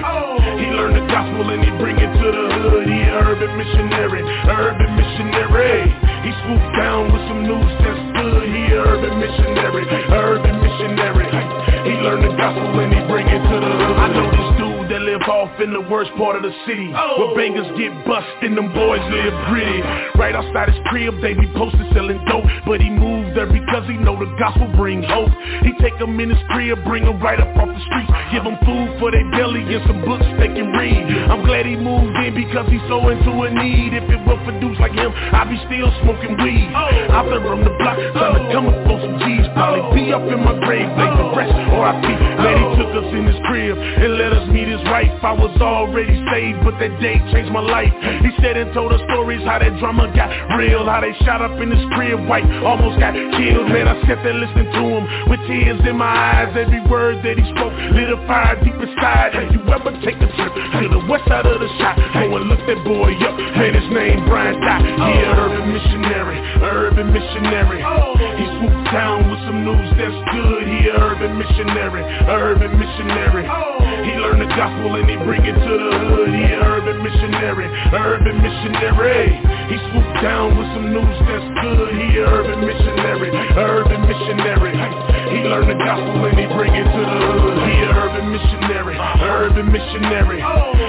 He learned the gospel and he bring it to the hood. He an urban missionary, urban missionary. He swooped down with some news that's good. He an urban missionary, urban missionary. He learned the gospel and he bring it to the hood. I know this dude live off in the worst part of the city. Oh. Where bangers get bust and them boys live gritty. Right outside his crib, they be posted selling dope. But he moved there because he know the gospel bring hope. He take them in his crib, bring them right up off the streets Give them food for their belly and some books they can read. I'm glad he moved in because he's so into a need. If it were for dudes like him, I'd be still smoking weed. Oh. Out there on the block, trying to come up on some G's. Probably oh. be up in my grave, lay the rest, or I be Glad he oh. took us in his crib and let us meet his his I was already saved, but that day changed my life. He said and told us stories how that drama got real How they shot up in his crib, white almost got killed. Man, I sat there listening to him with tears in my eyes. Every word that he spoke lit a fire deep inside. Have you ever take a trip to the west side of the shot? Go and look that boy up, man, his name Brian Dot He an oh. urban missionary, urban missionary. He swooped down with some news that's good. He an urban missionary, urban missionary. The gospel and he bring it to the hood. He an urban missionary, urban missionary. He swooped down with some news that's good. He an urban missionary, urban missionary. He learned the gospel and he bring it to the hood. He a urban missionary, urban missionary.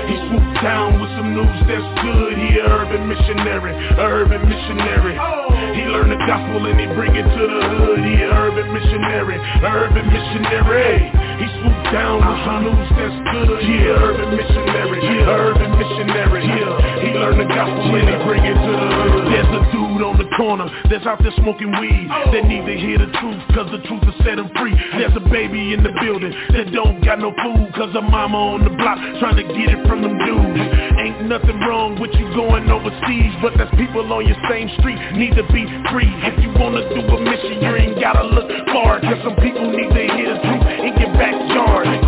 He swooped down with some news that's good. He an urban missionary. missionary, urban missionary. He learned the gospel and he bring it to the hood. He an urban missionary, urban missionary. He swooped down with some news that's good. Yeah, urban missionary, yeah, urban missionary. He learned the gospel and he bring it to the hood. There's a dude on the corner that's out there smoking weed that need to hear the truth cause the truth will set him free. There's a baby in the building that don't got no food cause her mama on the block trying to get it from them dudes. Ain't nothing wrong with you going overseas, but there's people on your same street need to be free. If you wanna do a mission, you ain't gotta look far, cause some people need to hear the truth in your backyard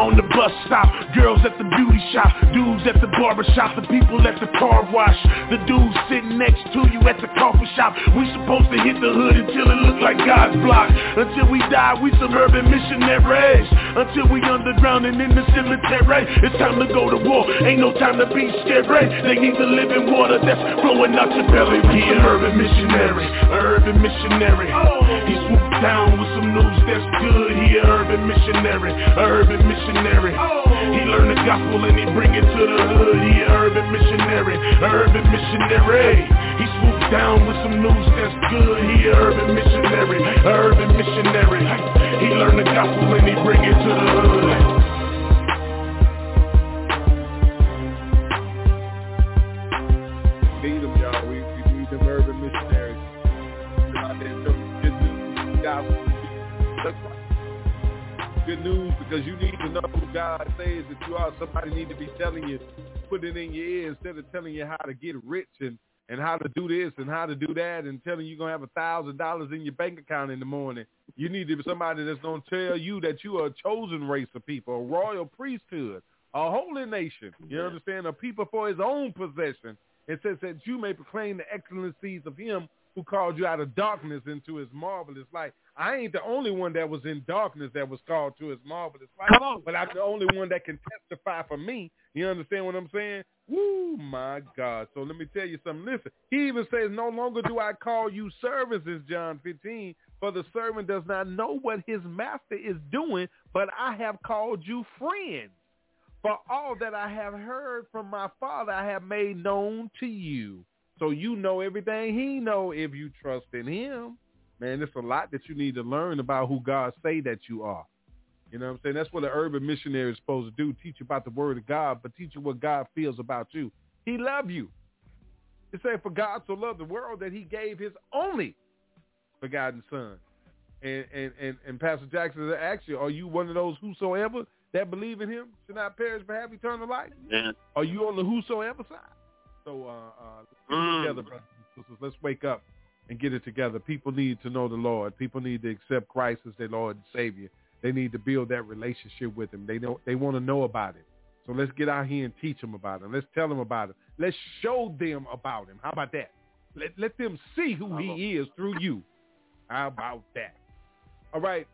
on the bus stop, girls at the beauty shop, dudes at the barber shop, the people at the car wash, the dudes sitting next to you at the coffee shop. We supposed to hit the hood until it look like God's block. Until we die, we suburban missionaries. Until we underground and in the cemetery. It's time to go to war. Ain't no time to be scared. They need the living water that's flowing out your belly. Be an urban missionary, urban missionary. He swooped down with some news that's good. He an urban missionary, urban missionary. He learned the gospel and he bring it to the hood. He an urban missionary, urban missionary. He swooped down with some news that's good. He an urban missionary, urban missionary. He learned the gospel and he bring it to the hood. Good news because you need to know who God says that you are. Somebody need to be telling you, put it in your ear instead of telling you how to get rich and and how to do this and how to do that and telling you you're gonna have a thousand dollars in your bank account in the morning. You need to be somebody that's gonna tell you that you are a chosen race of people, a royal priesthood, a holy nation. You understand? A people for his own possession. It says that you may proclaim the excellencies of him who called you out of darkness into his marvelous light. I ain't the only one that was in darkness that was called to his marvelous light, but I'm the only one that can testify for me. You understand what I'm saying? Woo, my God. So let me tell you something. Listen, he even says, no longer do I call you servants, is John 15, for the servant does not know what his master is doing, but I have called you friends. For all that I have heard from my father, I have made known to you. So you know everything he know if you trust in him. Man, there's a lot that you need to learn about who God say that you are. You know what I'm saying? That's what an urban missionary is supposed to do. Teach you about the word of God, but teach you what God feels about you. He love you. It said, for God so loved the world that he gave his only begotten son. And, and, and, and Pastor Jackson asked you, are you one of those whosoever that believe in him should not perish but have eternal life? Yeah. Are you on the whosoever side? So uh, uh, Mm. together, brothers and sisters. Let's wake up and get it together. People need to know the Lord. People need to accept Christ as their Lord and Savior. They need to build that relationship with Him. They know they want to know about it. So let's get out here and teach them about it. Let's tell them about it. Let's show them about Him. How about that? Let let them see who He is through you. How about that? All right.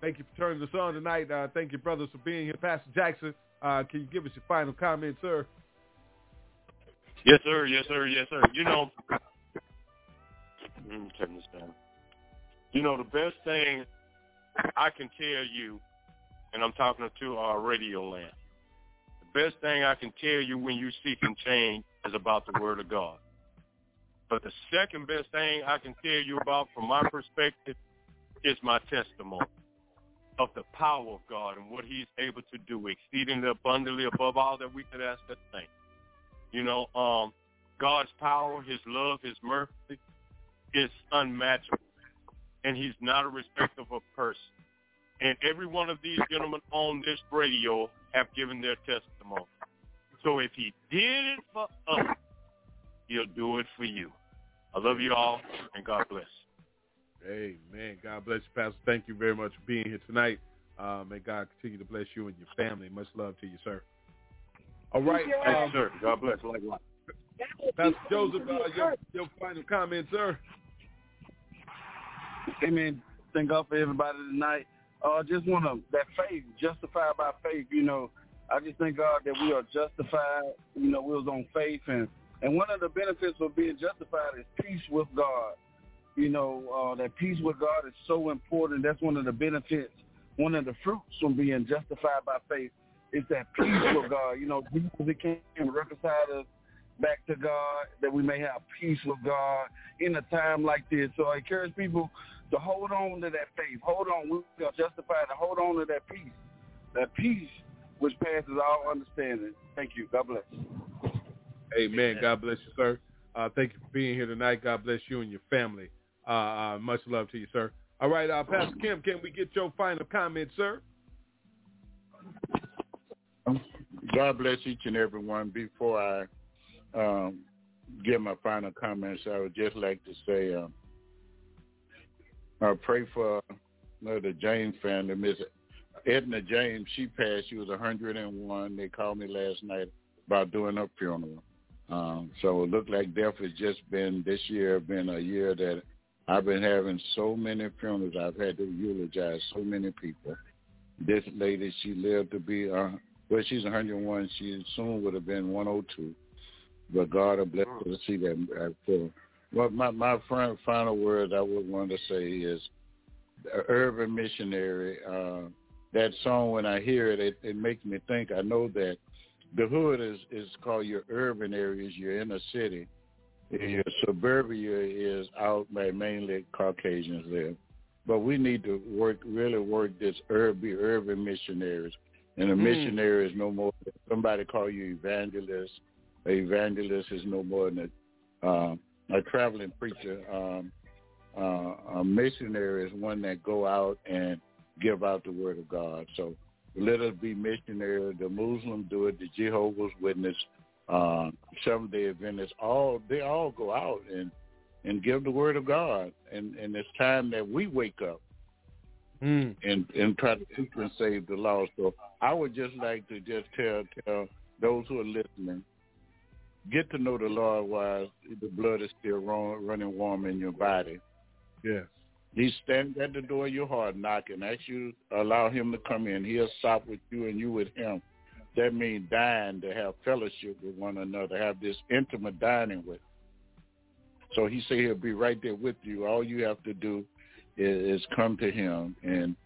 Thank you for turning us on tonight. Uh, thank you, brothers, for being here. Pastor Jackson, uh, can you give us your final comment, sir? Yes, sir. Yes, sir. Yes, sir. You know, let me turn this down. You know, the best thing I can tell you, and I'm talking to our radio land, the best thing I can tell you when you seeking change is about the Word of God. But the second best thing I can tell you about, from my perspective, is my testimony of the power of God and what He's able to do, exceedingly abundantly above all that we could ask or think. You know, um, God's power, His love, His mercy is unmatchable, and He's not a respecter of person. And every one of these gentlemen on this radio have given their testimony. So if He did it for us, He'll do it for you. I love you all, and God bless. Amen. God bless you, Pastor. Thank you very much for being here tonight. Uh, may God continue to bless you and your family. Much love to you, sir. All right. Thank um, sir. God bless. Likewise. Pastor Joseph, uh, your, your final comment, sir. Amen. Thank God for everybody tonight. Uh, just want to that faith, justified by faith. You know, I just thank God that we are justified. You know, we was on faith, and and one of the benefits of being justified is peace with God. You know, uh, that peace with God is so important. That's one of the benefits, one of the fruits from being justified by faith is that peace with God. You know, Jesus became reconciled us back to God, that we may have peace with God in a time like this. So I encourage people to hold on to that faith. Hold on. We are justified to hold on to that peace. That peace which passes all understanding. Thank you. God bless. Amen. God bless you, sir. Uh, thank you for being here tonight. God bless you and your family. Uh, uh, much love to you, sir. All right, uh, Pastor Kemp, can we get your final comment, sir? God bless each and every one. Before I um, give my final comments, I would just like to say, uh, I pray for uh, the James family. Miss Edna James, she passed. She was 101. They called me last night about doing her funeral. Um, so it looked like death has just been this year been a year that I've been having so many funerals. I've had to eulogize so many people. This lady, she lived to be, uh, well, she's 101. She soon would have been 102. But God has blessed her to see that uh, for. Well, my my friend, final word I would want to say is, urban missionary. Uh, that song, when I hear it, it, it makes me think. I know that the hood is is called your urban areas, your inner city. Your suburbia is out by mainly Caucasians there. But we need to work really work this urban urban missionaries. And a mm. missionary is no more somebody call you evangelist. An evangelist is no more than a, uh, a traveling preacher. Um, uh, a missionary is one that go out and give out the word of God. So let us be missionaries. The Muslims do it. The Jehovah's Witness, uh, Seventh Day Adventists, all they all go out and and give the word of God. And and it's time that we wake up mm. and and try to teach and save the lost. So I would just like to just tell tell those who are listening, get to know the Lord while the blood is still running warm in your body. Yes. He's standing at the door of your heart knocking. Ask you allow him to come in. He'll stop with you and you with him. That means dying to have fellowship with one another, have this intimate dining with. So he said he'll be right there with you. All you have to do is, is come to him. And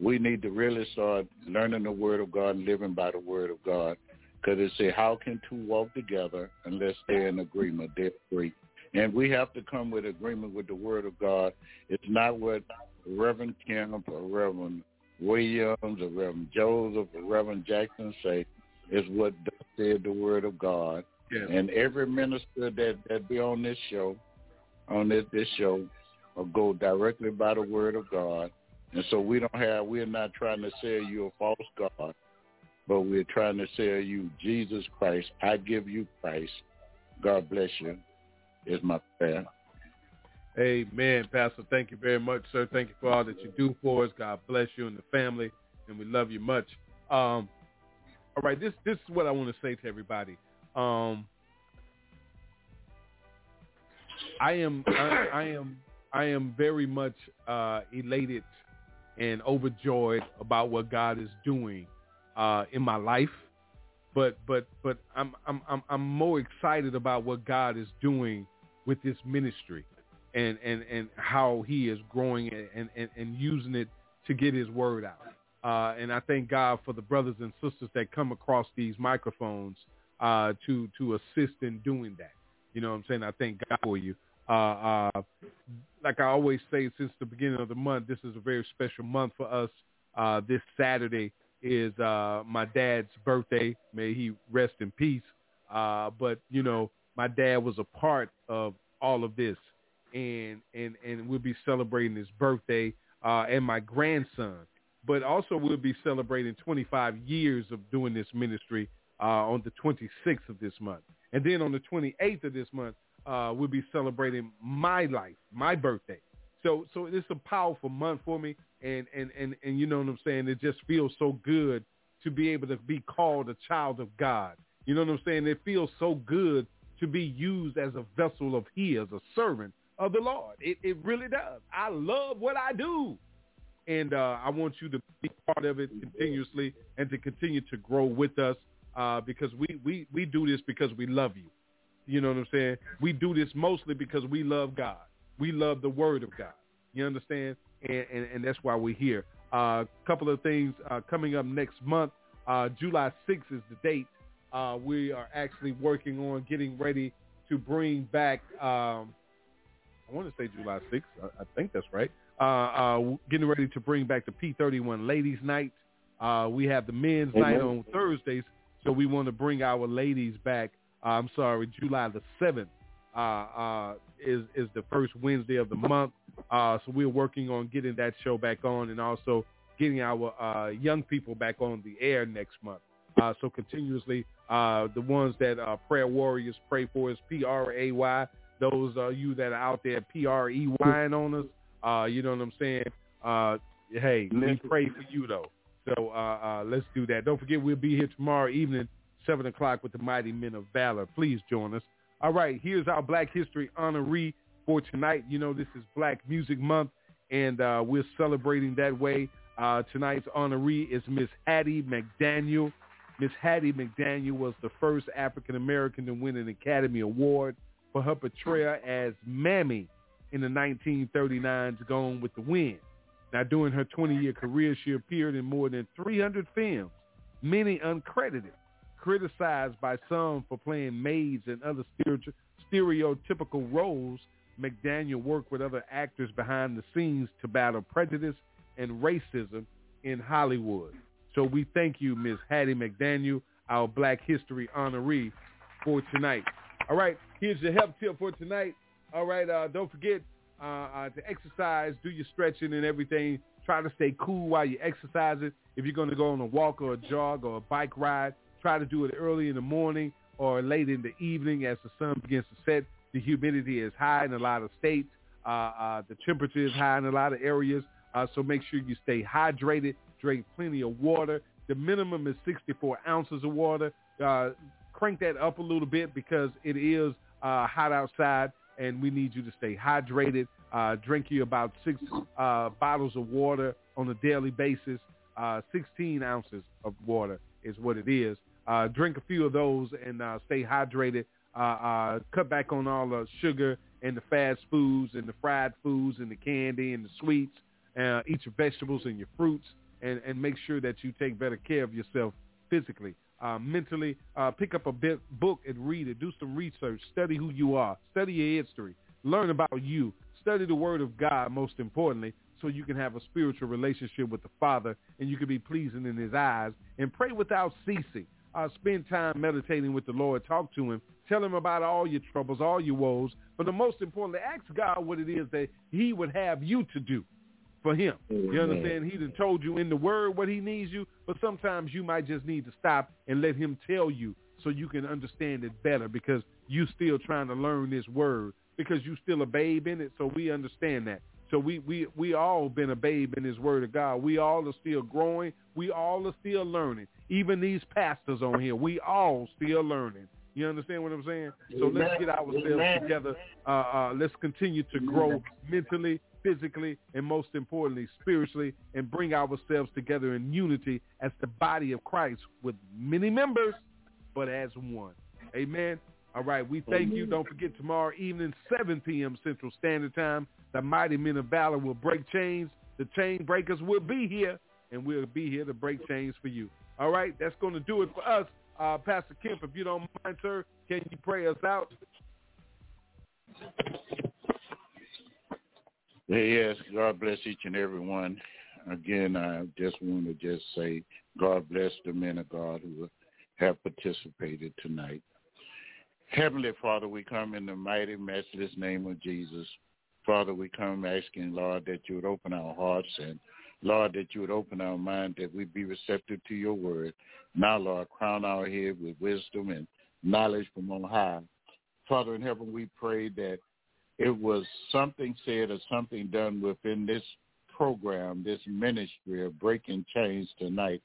we need to really start learning the word of God and living by the word of God. Because it say, how can two walk together unless they're in agreement? They're free. And we have to come with agreement with the word of God. It's not what Reverend Kemp or Reverend Williams or Reverend Joseph or Reverend Jackson say. It's what said the word of God. And every minister that, that be on this show, on this, this show, will go directly by the word of God. And so we don't have, we're not trying to sell you a false God, but we're trying to sell you Jesus Christ. I give you Christ. God bless you is my prayer. Amen, Pastor. Thank you very much, sir. Thank you for all that you do for us. God bless you and the family, and we love you much. Um, all right, this this is what I want to say to everybody. Um, I am I, I, am I am very much uh, elated and overjoyed about what God is doing uh, in my life, but but but I'm I'm I'm more excited about what God is doing with this ministry and, and, and how he is growing and, and, and using it to get his word out. Uh, and I thank God for the brothers and sisters that come across these microphones uh, to to assist in doing that. You know what I'm saying? I thank God for you. Uh, uh, like I always say, since the beginning of the month, this is a very special month for us. Uh, this Saturday is uh, my dad's birthday. May he rest in peace. Uh, but you know, my dad was a part of all of this, and and and we'll be celebrating his birthday uh, and my grandson. But also we'll be celebrating 25 years of doing this ministry uh, on the 26th of this month, and then on the 28th of this month uh, we'll be celebrating my life, my birthday. So so it's a powerful month for me, and and and and you know what I'm saying. It just feels so good to be able to be called a child of God. You know what I'm saying? It feels so good to be used as a vessel of his, a servant of the Lord. It, it really does. I love what I do. And uh, I want you to be part of it continuously and to continue to grow with us uh, because we, we, we do this because we love you. You know what I'm saying? We do this mostly because we love God. We love the word of God. You understand? And, and, and that's why we're here. A uh, couple of things uh, coming up next month. Uh, July 6th is the date. uh, we are actually working on getting ready to bring back. Um, I want to say July 6th. I, I think that's right. Uh, uh, getting ready to bring back the P31 Ladies Night. Uh, we have the men's Amen. night on Thursdays, so we want to bring our ladies back. I'm sorry, July the 7th uh, uh, is is the first Wednesday of the month. Uh, so we're working on getting that show back on and also getting our uh, young people back on the air next month. Uh, so continuously, uh, the ones that uh, prayer warriors pray for is P R A Y. Those uh, you that are out there P R E Y on us. Uh, you know what I'm saying? Uh, hey, we pray for you though. So uh, uh, let's do that. Don't forget we'll be here tomorrow evening, seven o'clock with the Mighty Men of Valor. Please join us. All right, here's our Black History honoree for tonight. You know this is Black Music Month, and uh, we're celebrating that way. Uh, tonight's honoree is Miss Hattie McDaniel. Miss Hattie McDaniel was the first African American to win an Academy Award for her portrayal as Mammy in the 1939's Gone with the Wind. Now, during her 20-year career, she appeared in more than 300 films, many uncredited, criticized by some for playing maids and other stereotypical roles. McDaniel worked with other actors behind the scenes to battle prejudice and racism in Hollywood. So we thank you, Ms. Hattie McDaniel, our Black History honoree for tonight. All right, here's your health tip for tonight. All right, uh, don't forget uh, uh, to exercise, do your stretching and everything. Try to stay cool while you're exercising. If you're going to go on a walk or a jog or a bike ride, try to do it early in the morning or late in the evening as the sun begins to set. The humidity is high in a lot of states. Uh, uh, the temperature is high in a lot of areas. Uh, so make sure you stay hydrated. Drink plenty of water. The minimum is 64 ounces of water. Uh, crank that up a little bit because it is uh, hot outside and we need you to stay hydrated. Uh, drink you about six bottles of water on a daily basis. Uh, 16 ounces of water is what it is. Uh, drink a few of those and uh, stay hydrated. Uh, uh, cut back on all the sugar and the fast foods and the fried foods and the candy and the sweets. Uh, eat your vegetables and your fruits and, and make sure that you take better care of yourself physically. Uh, mentally, pick up a bit, book and read it. Do some research. Study who you are. Study your history. Learn about you. Study the Word of God, most importantly, so you can have a spiritual relationship with the Father and you can be pleasing in His eyes. And pray without ceasing. Uh, spend time meditating with the Lord. Talk to Him. Tell Him about all your troubles, all your woes. But the most importantly, ask God what it is that He would have you to do for him. You understand? He done told you in the word what he needs you, but sometimes you might just need to stop and let him tell you so you can understand it better because you still trying to learn this word because you still a babe in it. So we understand that. So we, we, we all been a babe in this word of God. We all are still growing. We all are still learning. Even these pastors on here, we all still learning. You understand what I'm saying? So let's get ourselves together. Uh, uh, let's continue to grow mentally, physically, and most importantly, spiritually, and bring ourselves together in unity as the body of Christ with many members, but as one. Amen. All right, we thank you. Don't forget tomorrow evening, 7 p.m. Central Standard Time, the mighty men of valor will break chains. The chain breakers will be here, and we'll be here to break chains for you. All right, that's going to do it for us. Uh, Pastor Kemp, if you don't mind, sir, can you pray us out? Yes, God bless each and every one. Again, I just want to just say God bless the men of God who have participated tonight. Heavenly Father, we come in the mighty, matchless name of Jesus. Father, we come asking, Lord, that you would open our hearts and, Lord, that you would open our mind, that we'd be receptive to your word. Now, Lord, crown our head with wisdom and knowledge from on high. Father in heaven, we pray that it was something said or something done within this program, this ministry of breaking chains tonight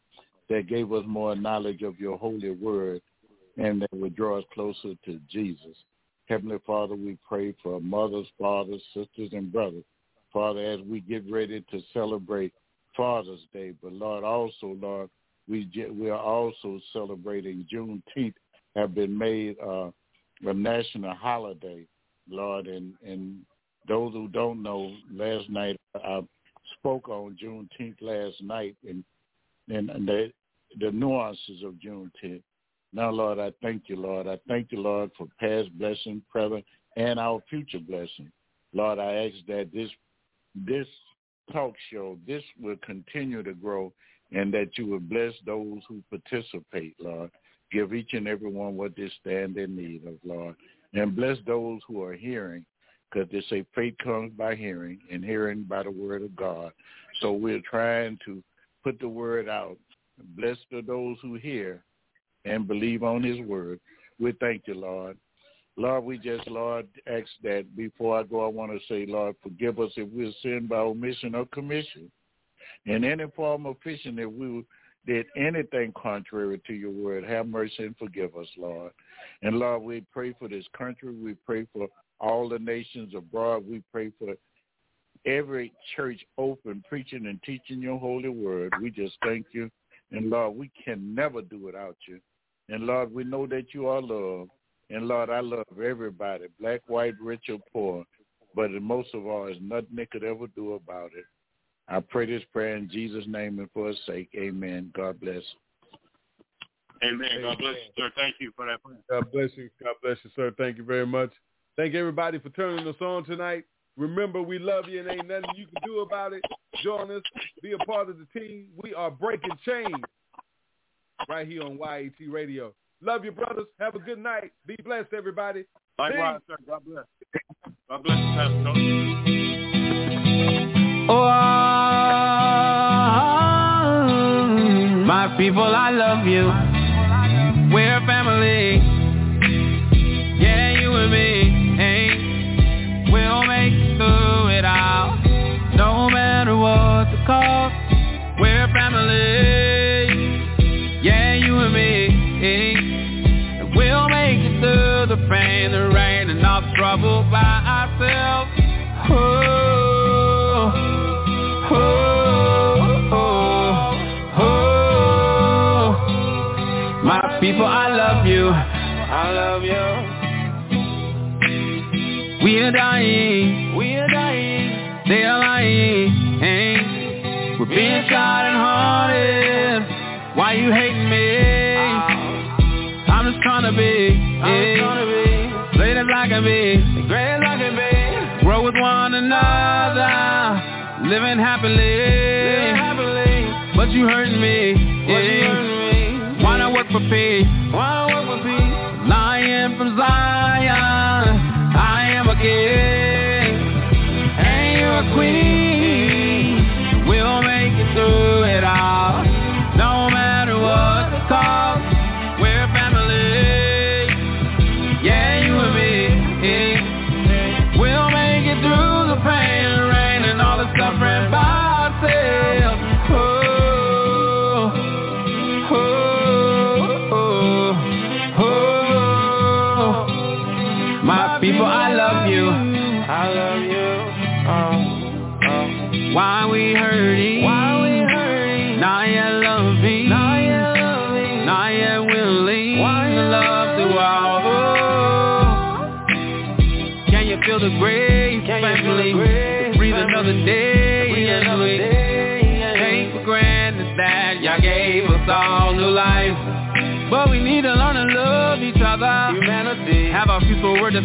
that gave us more knowledge of your holy word and that would draw us closer to Jesus. Heavenly Father, we pray for mothers, fathers, sisters, and brothers. Father, as we get ready to celebrate Father's Day, but Lord, also, Lord, we we are also celebrating Juneteenth, have been made uh, a national holiday, Lord, and and those who don't know, last night I spoke on Juneteenth last night, and and the the nuances of Juneteenth. Now, Lord, I thank you, Lord. I thank you, Lord, for past blessing, present, and our future blessing. Lord, I ask that this this talk show, this will continue to grow and that you will bless those who participate, Lord. Give each and every one what they stand in need of, Lord. And bless those who are hearing, because they say faith comes by hearing and hearing by the word of God. So we're trying to put the word out. Blessed are those who hear and believe on his word. We thank you, Lord. Lord, we just, Lord, ask that before I go, I want to say, Lord, forgive us if we're sinned by omission or commission. In any form of fishing, if we did anything contrary to your word, have mercy and forgive us, Lord. And Lord, we pray for this country. We pray for all the nations abroad. We pray for every church open, preaching and teaching your holy word. We just thank you. And Lord, we can never do without you. And Lord, we know that you are love. And Lord, I love everybody, black, white, rich, or poor. But most of all, there's nothing they could ever do about it. I pray this prayer in Jesus' name and for his sake. Amen. God bless. Amen. God bless you, sir. Thank you for that. Prayer. God bless you. God bless you, sir. Thank you very much. Thank everybody for turning us on tonight. Remember, we love you and ain't nothing you can do about it. Join us. Be a part of the team. We are breaking chains right here on YAT Radio. Love you, brothers. Have a good night. Be blessed, everybody. Likewise, sir. God bless. God bless you, Pastor. Oh, ah, my people, I love you. We're family. Are dying. We are dying. They are lying. Hey. We're being shot and haunted. Why you hating me? I'm just trying to be. Yeah. Great as I can be. Great as I can be. Grow with one another. Living happily. Living happily. But you hurting me. Yeah. Why not work for peace? Why not work for peace? Queen.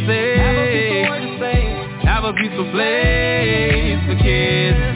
To. Have a peaceful to place for kids